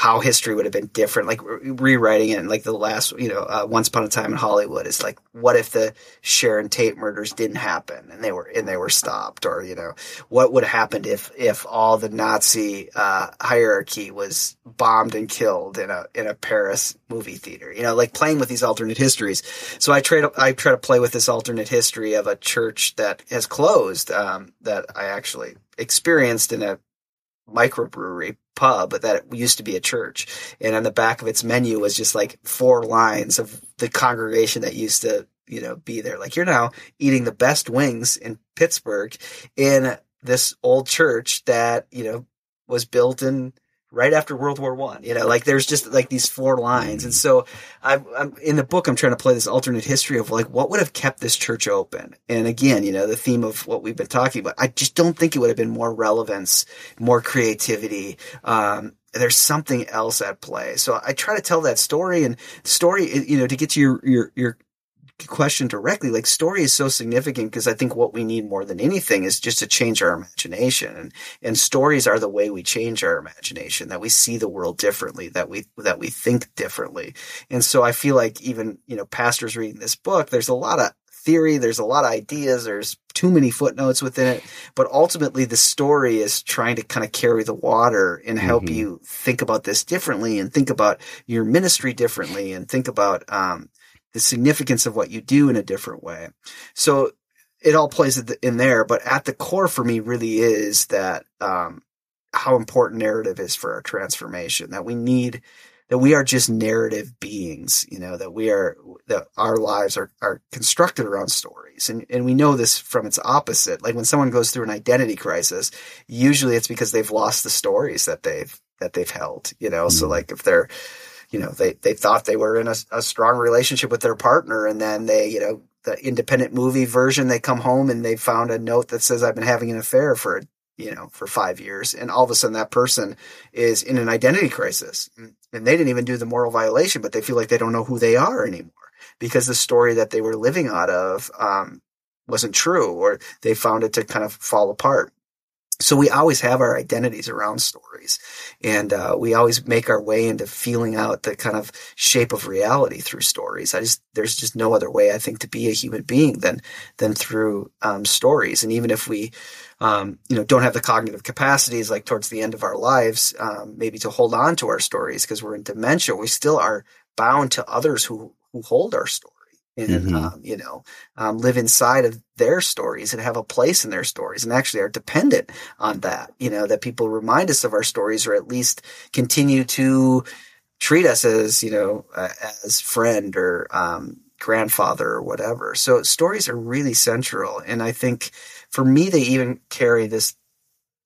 [SPEAKER 2] how history would have been different, like re- rewriting it. And like the last, you know, uh, Once Upon a Time in Hollywood is like, what if the Sharon Tate murders didn't happen and they were and they were stopped, or you know, what would have happened if if all the Nazi uh, hierarchy was bombed and killed in a in a Paris movie theater? You know, like playing with these alternate histories. So I try to I try to play with this alternate history of a church that has closed um, that I actually experienced in a microbrewery pub that used to be a church. And on the back of its menu was just like four lines of the congregation that used to, you know, be there. Like you're now eating the best wings in Pittsburgh in this old church that, you know, was built in right after World War One. You know, like there's just like these four lines, and so I'm, I'm, in the book. I'm trying to play this alternate history of like what would have kept this church open. And again, you know, the theme of what we've been talking about. I just don't think it would have been more relevance, more creativity. Um, there's something else at play. So I try to tell that story and story, you know, to get to your, your, your question directly, like story is so significant because I think what we need more than anything is just to change our imagination. And, and stories are the way we change our imagination, that we see the world differently, that we, that we think differently. And so I feel like even, you know, pastors reading this book, there's a lot of theory, there's a lot of ideas, there's too many footnotes within it, but ultimately the story is trying to kind of carry the water and help mm-hmm. you think about this differently and think about your ministry differently and think about, um, the significance of what you do in a different way. So it all plays in there, but at the core for me really is that, um, how important narrative is for our transformation, that we need, that we are just narrative beings, you know, that we are, that our lives are, are constructed around stories. And, and we know this from its opposite. Like when someone goes through an identity crisis, usually it's because they've lost the stories that they've, that they've held, you know, mm-hmm. so like if they're, you know, they, they thought they were in a, a strong relationship with their partner and then they, you know, the independent movie version, they come home and they found a note that says, I've been having an affair for, you know, for five years. And all of a sudden that person is in an identity crisis and they didn't even do the moral violation, but they feel like they don't know who they are anymore because the story that they were living out of, um, wasn't true or they found it to kind of fall apart. So we always have our identities around stories and uh, we always make our way into feeling out the kind of shape of reality through stories. I just, there's just no other way I think to be a human being than, than through um, stories. And even if we, um, you know, don't have the cognitive capacities like towards the end of our lives, um, maybe to hold on to our stories because we're in dementia, we still are bound to others who, who hold our story and mm-hmm. um, you know um, live inside of their stories and have a place in their stories and actually are dependent on that you know that people remind us of our stories or at least continue to treat us as you know uh, as friend or um, grandfather or whatever so stories are really central and i think for me they even carry this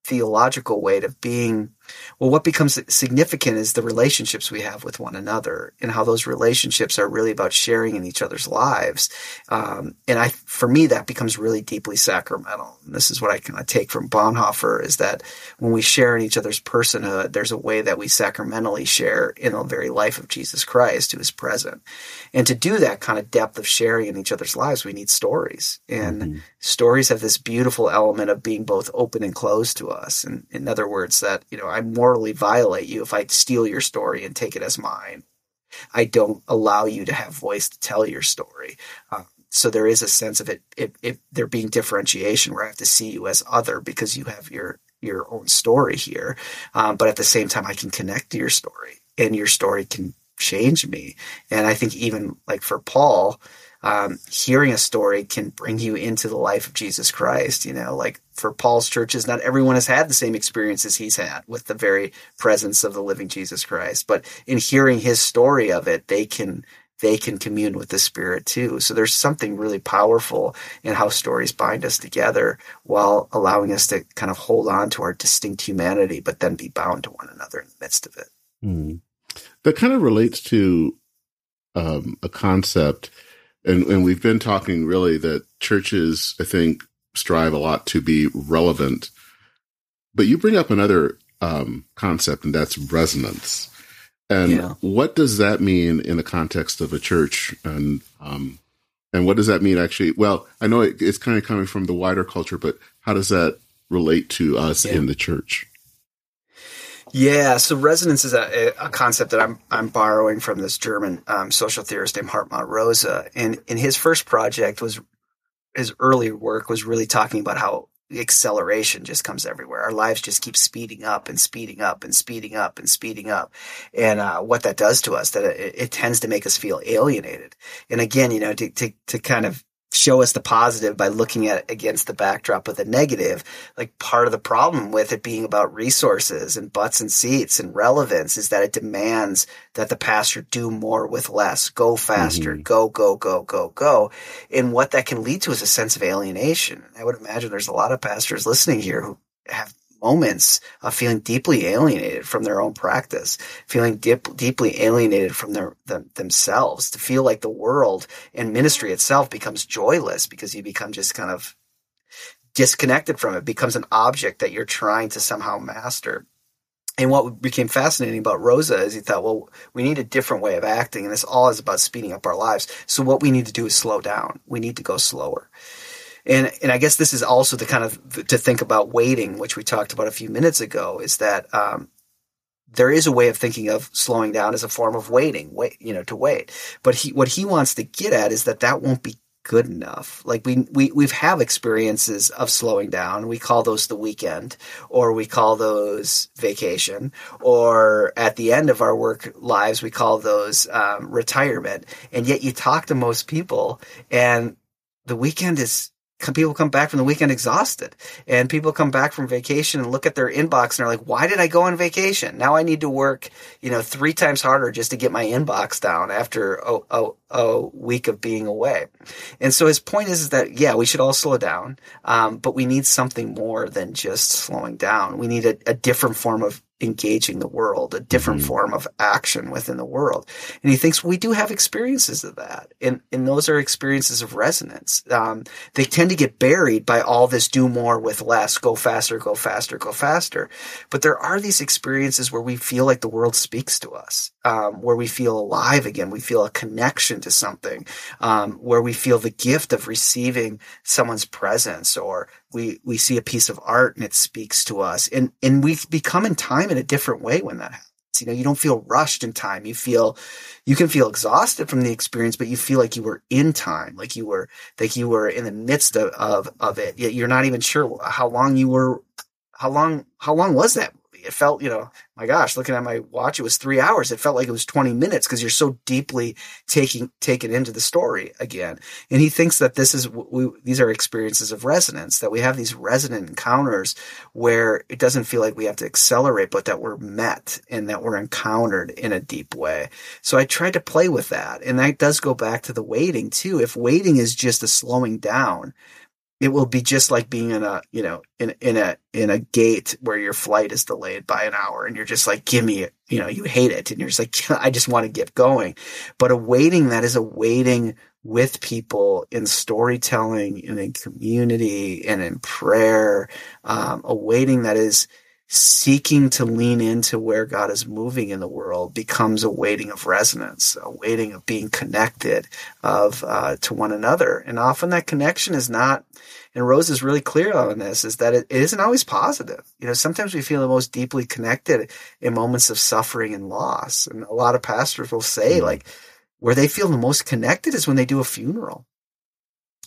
[SPEAKER 2] theological weight of being well, what becomes significant is the relationships we have with one another and how those relationships are really about sharing in each other's lives. Um, and I, for me, that becomes really deeply sacramental. And this is what I kind of take from Bonhoeffer is that when we share in each other's personhood, there's a way that we sacramentally share in the very life of Jesus Christ who is present. And to do that kind of depth of sharing in each other's lives, we need stories. And mm-hmm. stories have this beautiful element of being both open and closed to us. And in other words, that, you know, I morally violate you if I steal your story and take it as mine. I don't allow you to have voice to tell your story. Um, so there is a sense of it, it, it, there being differentiation where I have to see you as other because you have your your own story here. Um, but at the same time, I can connect to your story, and your story can change me. And I think even like for Paul, um, hearing a story can bring you into the life of Jesus Christ. You know, like for Paul's churches, not everyone has had the same experiences he's had with the very presence of the living Jesus Christ. But in hearing his story of it, they can they can commune with the Spirit too. So there's something really powerful in how stories bind us together while allowing us to kind of hold on to our distinct humanity, but then be bound to one another in the midst of it.
[SPEAKER 1] Mm. That kind of relates to um, a concept and and we've been talking really that churches I think strive a lot to be relevant, but you bring up another um, concept, and that's resonance. And yeah. what does that mean in the context of a church? And um, and what does that mean actually? Well, I know it, it's kind of coming from the wider culture, but how does that relate to us yeah. in the church?
[SPEAKER 2] Yeah, so resonance is a, a concept that I'm I'm borrowing from this German um, social theorist named Hartmut Rosa, and in his first project was his early work was really talking about how acceleration just comes everywhere. Our lives just keep speeding up and speeding up and speeding up and speeding up. And uh, what that does to us, that it, it, tends to make us feel alienated. And again, you know, to, to, to kind of show us the positive by looking at it against the backdrop of the negative. Like part of the problem with it being about resources and butts and seats and relevance is that it demands that the pastor do more with less, go faster, mm-hmm. go, go, go, go, go. And what that can lead to is a sense of alienation. I would imagine there's a lot of pastors listening here who have moments of feeling deeply alienated from their own practice, feeling dip, deeply alienated from their them, themselves, to feel like the world and ministry itself becomes joyless because you become just kind of disconnected from it, becomes an object that you're trying to somehow master. And what became fascinating about Rosa is he thought, well, we need a different way of acting, and this all is about speeding up our lives. So what we need to do is slow down. We need to go slower. And and I guess this is also the kind of to think about waiting, which we talked about a few minutes ago, is that um, there is a way of thinking of slowing down as a form of waiting, wait, you know, to wait. But he what he wants to get at is that that won't be good enough. Like we we we've have experiences of slowing down. We call those the weekend, or we call those vacation, or at the end of our work lives we call those um, retirement. And yet you talk to most people, and the weekend is people come back from the weekend exhausted. And people come back from vacation and look at their inbox and are like why did i go on vacation? Now i need to work you know three times harder just to get my inbox down after a, a, a week of being away and so his point is, is that yeah we should all slow down um, but we need something more than just slowing down we need a, a different form of engaging the world, a different mm-hmm. form of action within the world. And he thinks we do have experiences of that. And, and those are experiences of resonance. Um, they tend to get buried by all this do more with less, go faster, go faster, go faster. But there are these experiences where we feel like the world speaks to us, um, where we feel alive again. We feel a connection to something, um, where we feel the gift of receiving someone's presence or we we see a piece of art and it speaks to us. And and we become in time in a different way when that happens. You know you don't feel rushed in time. You feel you can feel exhausted from the experience but you feel like you were in time like you were like you were in the midst of of, of it. Yet you're not even sure how long you were how long how long was that it felt, you know, my gosh, looking at my watch, it was three hours. It felt like it was 20 minutes because you're so deeply taking, taken into the story again. And he thinks that this is, we, these are experiences of resonance, that we have these resonant encounters where it doesn't feel like we have to accelerate, but that we're met and that we're encountered in a deep way. So I tried to play with that. And that does go back to the waiting too. If waiting is just a slowing down, it will be just like being in a you know in in a in a gate where your flight is delayed by an hour and you're just like give me it you know you hate it and you're just like I just want to get going. But a waiting that is a waiting with people in storytelling and in community and in prayer. Um, a waiting that is seeking to lean into where God is moving in the world becomes a waiting of resonance, a waiting of being connected of uh, to one another. And often that connection is not, and Rosa is really clear on this, is that it, isn't always positive. You know, sometimes we feel the most deeply connected in moments of suffering and loss. And a lot of pastors will say, mm-hmm. like, where they feel the most connected is when they do a funeral.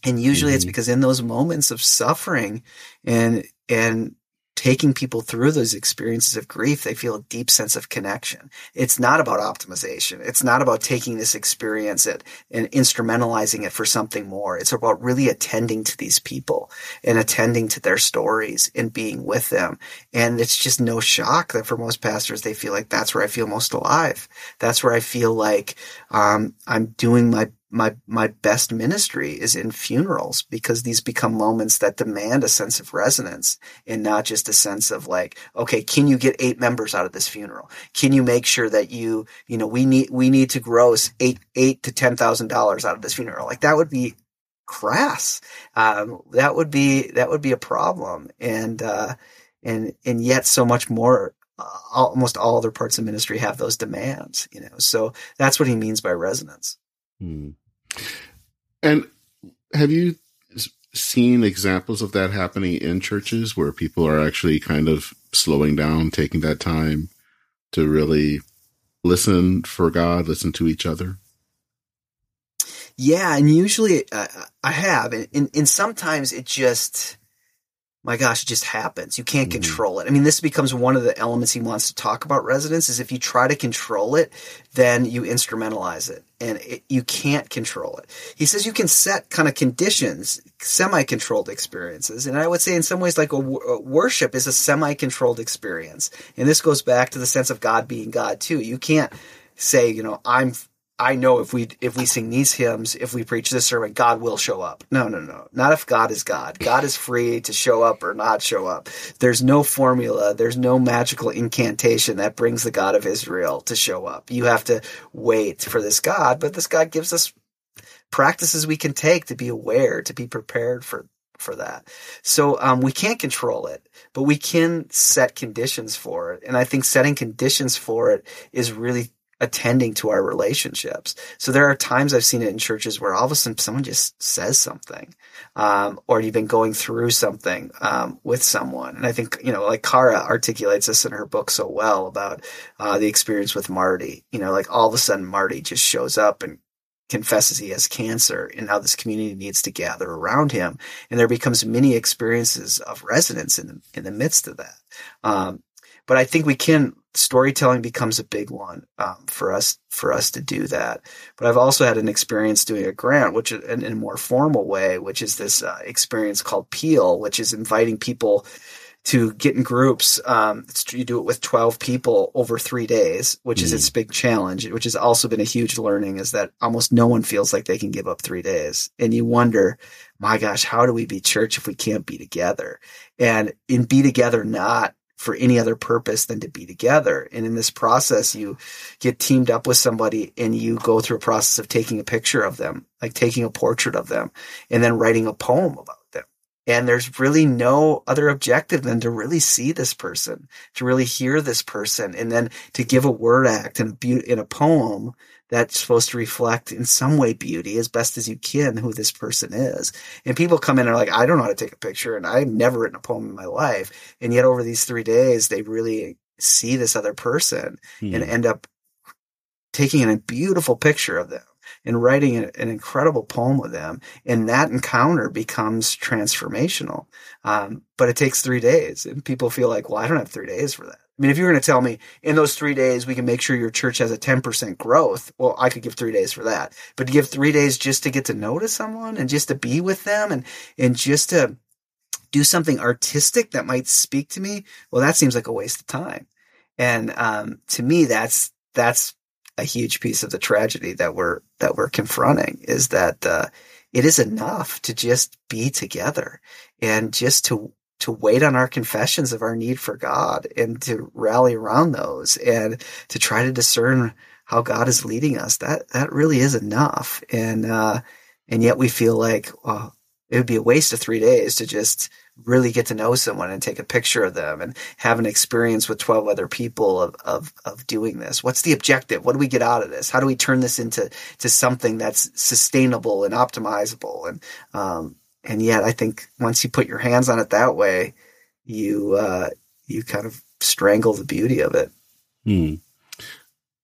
[SPEAKER 2] And usually mm-hmm. it's because in those moments of suffering and and taking people through those experiences of grief, they feel a deep sense of connection. It's not about optimization. It's not about taking this experience and, instrumentalizing it for something more. It's about really attending to these people and attending to their stories and being with them. And it's just no shock that for most pastors, they feel like that's where I feel most alive. That's where I feel like um, I'm doing my my my best ministry is in funerals because these become moments that demand a sense of resonance and not just a sense of like okay can you get eight members out of this funeral? Can you make sure that you you know we need we need to gross eight eight to ten thousand dollars out of this funeral. Like that would be crass. Um, that would be that would be a problem. And uh, and and yet so much more uh, almost all other parts of ministry have those demands you know? So that's what he means by resonance
[SPEAKER 1] Hmm. And have you seen examples of that happening in churches where people are actually kind of slowing down, taking that time to really listen for God, listen to each other?
[SPEAKER 2] Yeah, and usually uh, I have, and, and, and sometimes it just my gosh, it just happens. You can't mm-hmm. control it. I mean, this becomes one of the elements he wants to talk about resonance is if you try to control it, then you instrumentalize it and it, you can't control it. He says you can set kind of conditions, semi-controlled experiences. And I would say in some ways like a, a worship is a semi-controlled experience. And this goes back to the sense of God being God too. You can't say, you know, I'm I know if we if we sing these hymns, if we preach this sermon, God will show up. No, no, no. Not if God is God. God is free to show up or not show up. There's no formula, there's no magical incantation that brings the God of Israel to show up. You have to wait for this God, but this God gives us practices we can take to be aware, to be prepared for for that. So um, we can't control it, but we can set conditions for it. And I think setting conditions for it is really attending to our relationships. So there are times I've seen it in churches where all of a sudden someone just says something, um, or you've been going through something um, with someone. And I think you know, like Kara articulates this in her book so well about uh, the experience with Marty. You know, like all of a sudden Marty just shows up and confesses he has cancer and how this community needs to gather around him and there becomes many experiences of resonance in the, in the midst of that um, but I think we can storytelling becomes a big one um, for us for us to do that. But I've also had an experience doing a grant, which in, in a more formal way, which is this uh, experience called Peel, which is inviting people to get in groups. Um, you do it with 12 people over three days, which mm. is its big challenge, which has also been a huge learning is that almost no one feels like they can give up three days. And you wonder, my gosh, how do we be church if we can't be together? And in be together, not for any other purpose than to be together. And in this process, you get teamed up with somebody and you go through a process of taking a picture of them, like taking a portrait of them and then writing a poem about them. And there's really no other objective than to really see this person, to really hear this person, and then to give a word act in a, be- in a poem that's supposed to reflect in some way beauty as best as you can who this person is. And people come in and are like, I don't know how to take a picture and I've never written a poem in my life. And yet over these three days, they really see this other person mm. and end up taking a beautiful picture of them and writing an, incredible poem with them. And that encounter becomes transformational. Um, but it takes three days and people feel like, well, I don't have three days for that. I mean, if you're going to tell me in those three days we can make sure your church has a 10% growth, well, I could give three days for that. But to give three days just to get to know to someone and just to be with them and, and just to do something artistic that might speak to me, well, that seems like a waste of time. And um, to me, that's that's a huge piece of the tragedy that we're that we're confronting is that uh, it is enough to just be together and just to to wait on our confessions of our need for God and to rally around those and to try to discern how God is leading us. That that really is enough. And uh, and yet we feel like well, it would be a waste of three days to just really get to know someone and take a picture of them and have an experience with 12 other people of, of, of doing this. What's the objective? What do we get out of this? How do we turn this into to something that's sustainable and optimizable? And um, and yet I think once you put your hands on it that way, you uh, you kind of strangle the beauty of it.
[SPEAKER 1] Hmm.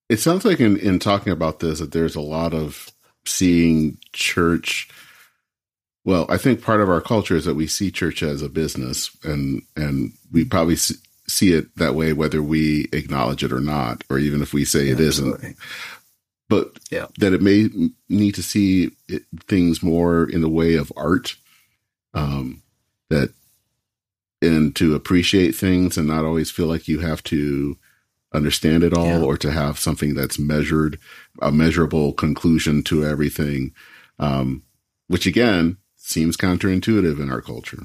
[SPEAKER 1] It sounds like in, in talking about this that there's a lot of seeing church. Well, I think part of our culture is that we see church as a business, and and we probably see it that way whether we acknowledge it or not, or even if we say yeah, it isn't. But yeah. that it may need to see it, things more in the way of art um, that and to appreciate things and not always feel like you have to understand it all yeah. or to have something that's measured, a measurable conclusion to everything, um, which again seems counterintuitive in our culture.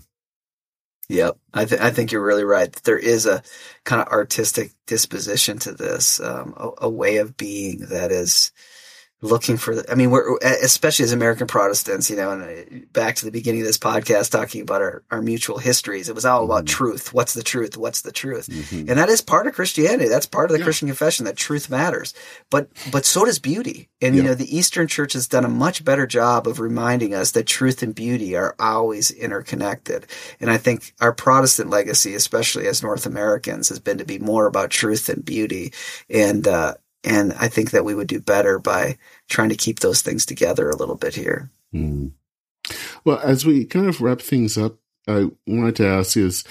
[SPEAKER 2] Yep, I, th- I think you're really right. There is a kind of artistic disposition to this, um, a, a, way of being that is looking for the, I mean, we're, especially as American Protestants, you know, and uh, back to the beginning of this podcast, talking about our, our mutual histories, it was all about mm-hmm. truth. What's the truth? What's the truth? Mm-hmm. And that is part of Christianity. That's part of the yeah. Christian confession that truth matters. But, but so does beauty. And, yeah. you know, the Eastern church has done a much better job of reminding us that truth and beauty are always interconnected. And I think our Protestant legacy, especially as North Americans, has been to be more about truth and beauty. And, uh, and I think that we would do better by trying to keep those things together a little bit here.
[SPEAKER 1] Mm. Well, as we kind of wrap things up, I wanted to ask is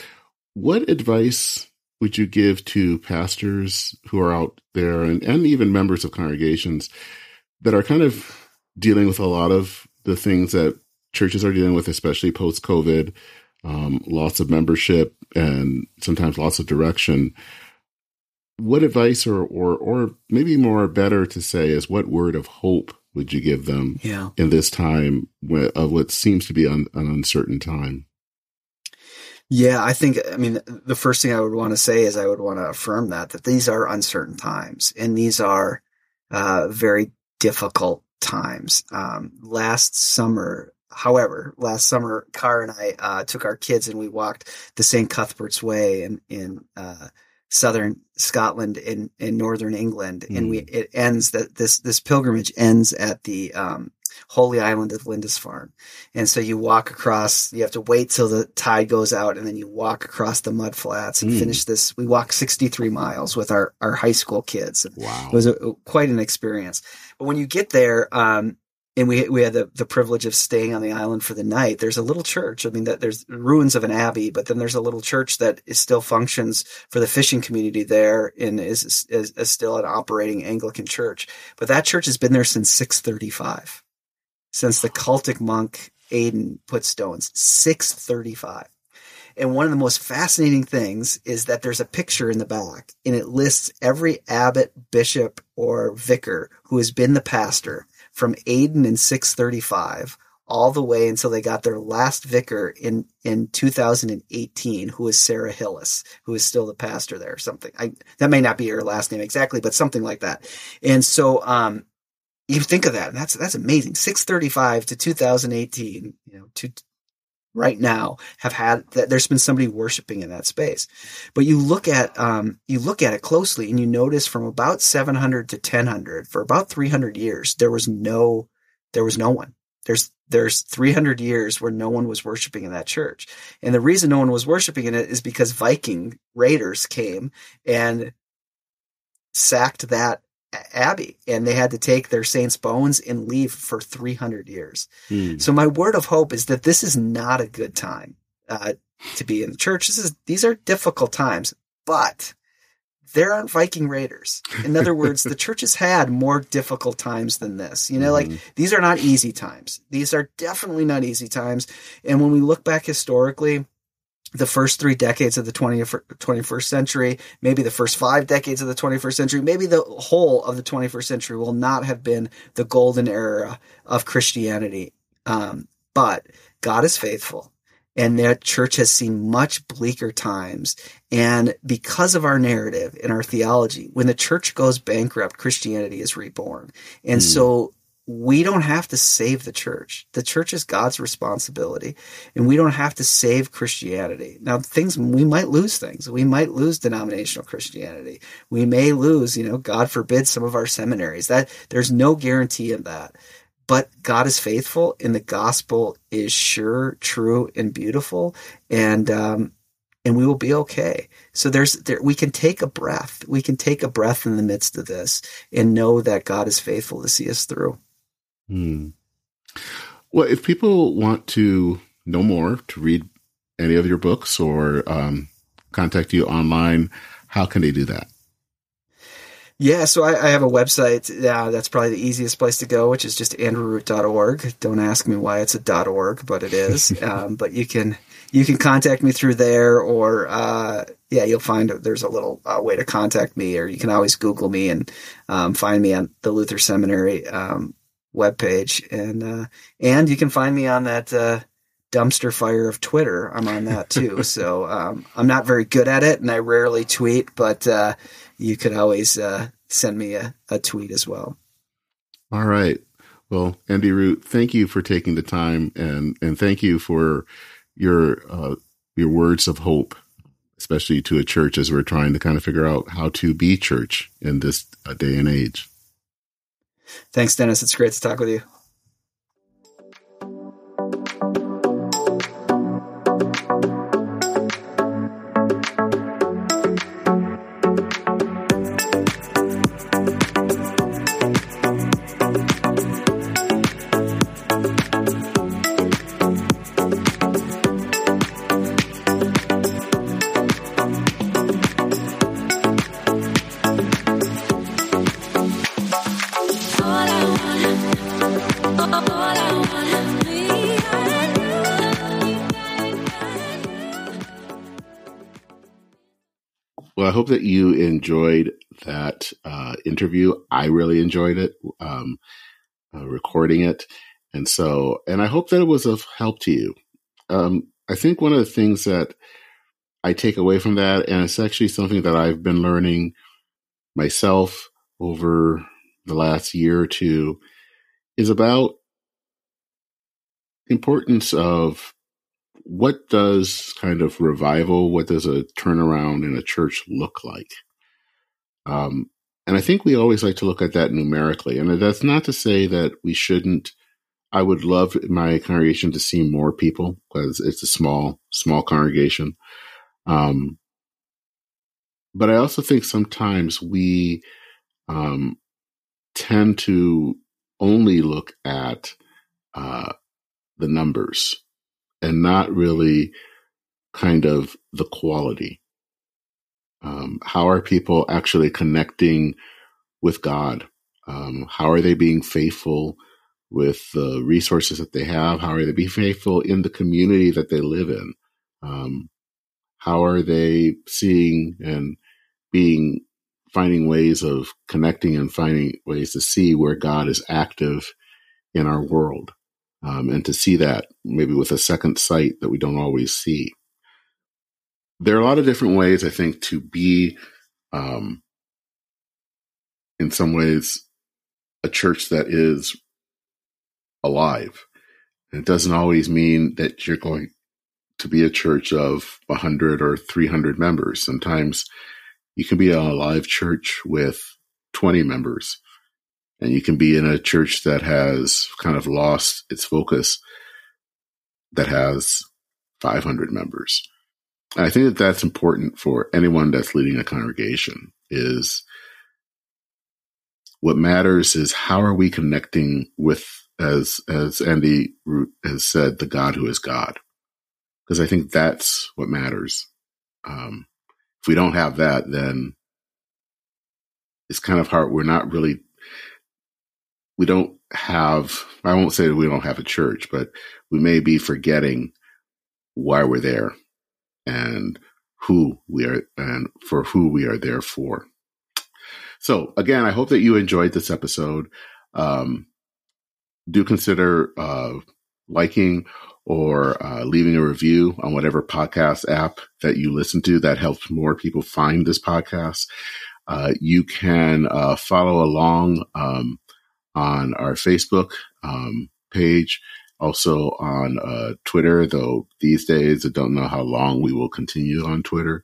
[SPEAKER 1] what advice would you give to pastors who are out there and, and even members of congregations that are kind of dealing with a lot of the things that churches are dealing with, especially post COVID, um, lots of membership and sometimes lots of direction what advice or or or maybe more better to say is what word of hope would you give them
[SPEAKER 2] yeah.
[SPEAKER 1] in this time of what seems to be un, an uncertain time
[SPEAKER 2] yeah i think i mean the first thing i would want to say is i would want to affirm that that these are uncertain times and these are uh, very difficult times um, last summer However, last summer, Kara and I uh, took our kids and we walked the St. Cuthbert's Way in in uh, southern Scotland and in northern England, mm. and we hmm. it ends that this this pilgrimage ends at the um, holy island of Lindisfarne, and so you walk across. You have to wait till the tide goes out, and then you walk across the mud flats and mm. finish this. We walked sixty three miles with our our high school kids.
[SPEAKER 1] Wow,
[SPEAKER 2] it was a, quite an experience. But when you get there, um, and we we had the, the privilege of staying on the island for the night. There's a little church. I mean, that there's ruins of an abbey, but then there's a little church that still functions for the fishing community there, and is, is, is still an operating Anglican church. But that church has been there since 635, since the Celtic monk Aidan put stones. 635. And one of the most fascinating things is that there's a picture in the back, and it lists every abbot, bishop, or vicar who has been the pastor from Aidan in 635 all the way until they got their last vicar in, in 2018, who is Sarah Hills, who is still the pastor there or something. I, that may not be her last name exactly, but something like that. And so, um, you think of that, and that's, that's amazing. 635 to 2018, you know, right now have had that there's been somebody worshiping in that space. But you look at um, you look at it closely and you notice from about 700 to 1000 for about 300 years there was no there was no one. There's there's 300 years where no one was worshiping in that church. And the reason no one was worshiping in it is because Viking raiders came and sacked that abbey and they had to take their saints bones and leave for 300 years. Hmm. so my word of hope is that this is not a good time uh, to be in the church. This is these are difficult times but there aren't viking raiders. In other words the church has had more difficult times than this. You know mm-hmm. like these are not easy times. These are definitely not easy times. And when we look back historically the first three decades of the 20th, 21st century, maybe the first five decades of the 21st century, maybe the whole of the 21st century will not have been the golden era of Christianity. Um, but God is faithful and that church has seen much bleaker times. And because of our narrative and our theology, when the church goes bankrupt, Christianity is reborn. And mm. so we don't have to save the church. The church is God's responsibility, and we don't have to save Christianity. Now, things we might lose things. We might lose denominational Christianity. We may lose, you know, God forbid, some of our seminaries. That there's no guarantee of that. But God is faithful, and the gospel is sure, true, and beautiful, and um, and we will be okay. So there's there, we can take a breath. We can take a breath in the midst of this and know that God is faithful to see us through.
[SPEAKER 1] Hmm. Well, if people want to know more, to read any of your books or um, contact you online, how can they do that?
[SPEAKER 2] Yeah, so I, I have a website. Uh, that's probably the easiest place to go, which is just andrewroot.org. Don't ask me why it's a .org, but it is. um, but you can you can contact me through there, or uh, yeah, you'll find there's a little uh, way to contact me, or you can always Google me and um, find me on the Luther Seminary um, webpage. And, uh, and you can find me on that, uh, dumpster fire of Twitter. I'm on that too. so, um, I'm not very good at it and I rarely tweet, but, uh, you could always, uh, send me a, a tweet as well.
[SPEAKER 1] All right. Well, Andy Root, thank you for taking the time and, and thank you for your, uh, your words of hope, especially to a church as we're trying to kind of figure out how to be church in this uh, day and age.
[SPEAKER 2] Thanks, Dennis. It's great to talk with you.
[SPEAKER 1] Hope that you enjoyed that uh, interview. I really enjoyed it, um, uh, recording it. And so, and I hope that it was of help to you. Um, I think one of the things that I take away from that, and it's actually something that I've been learning myself over the last year or two, is about importance of what does kind of revival, what does a turnaround in a church look like? Um, and I think we always like to look at that numerically. And that's not to say that we shouldn't. I would love my congregation to see more people because it's a small, small congregation. Um, but I also think sometimes we um, tend to only look at uh, the numbers and not really kind of the quality. Um, how are people actually connecting with God? Um, how are they being faithful with the resources that they have? How are they being faithful in the community that they live in? Um, how are they seeing and being finding ways of connecting and finding ways to see where God is active in our world? Um, and to see that maybe with a second sight that we don't always see. There are a lot of different ways, I think, to be, um, in some ways, a church that is alive. And it doesn't always mean that you're going to be a church of 100 or 300 members. Sometimes you can be a live church with 20 members and you can be in a church that has kind of lost its focus that has 500 members. I think that that's important for anyone that's leading a congregation is what matters is how are we connecting with as as Andy has said the God who is God because I think that's what matters. Um, if we don't have that, then it's kind of hard. We're not really we don't have, I won't say that we don't have a church, but we may be forgetting why we're there and who we are and for who we are there for. So again, I hope that you enjoyed this episode. Um, do consider uh, liking or uh, leaving a review on whatever podcast app that you listen to. That helps more people find this podcast. Uh, you can uh, follow along um, on our Facebook um, page, also on uh, Twitter, though these days I don't know how long we will continue on Twitter.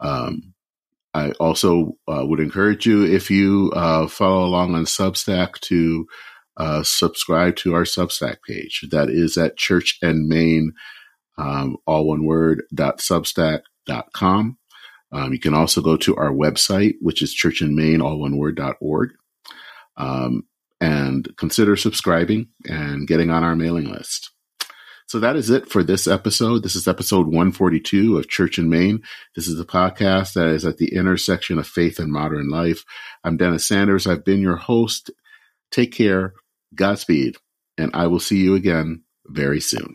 [SPEAKER 1] Um, I also uh, would encourage you if you uh, follow along on Substack to uh, subscribe to our Substack page. That is at Church and Main, um, all one word, dot. Um, you can also go to our website, which is Church and Main, all one word, dot org. Um, and consider subscribing and getting on our mailing list. So that is it for this episode. This is episode 142 of Church and Main. This is the podcast that is at the intersection of faith and modern life. I'm Dennis Sanders. I've been your host. Take care, Godspeed, and I will see you again very soon.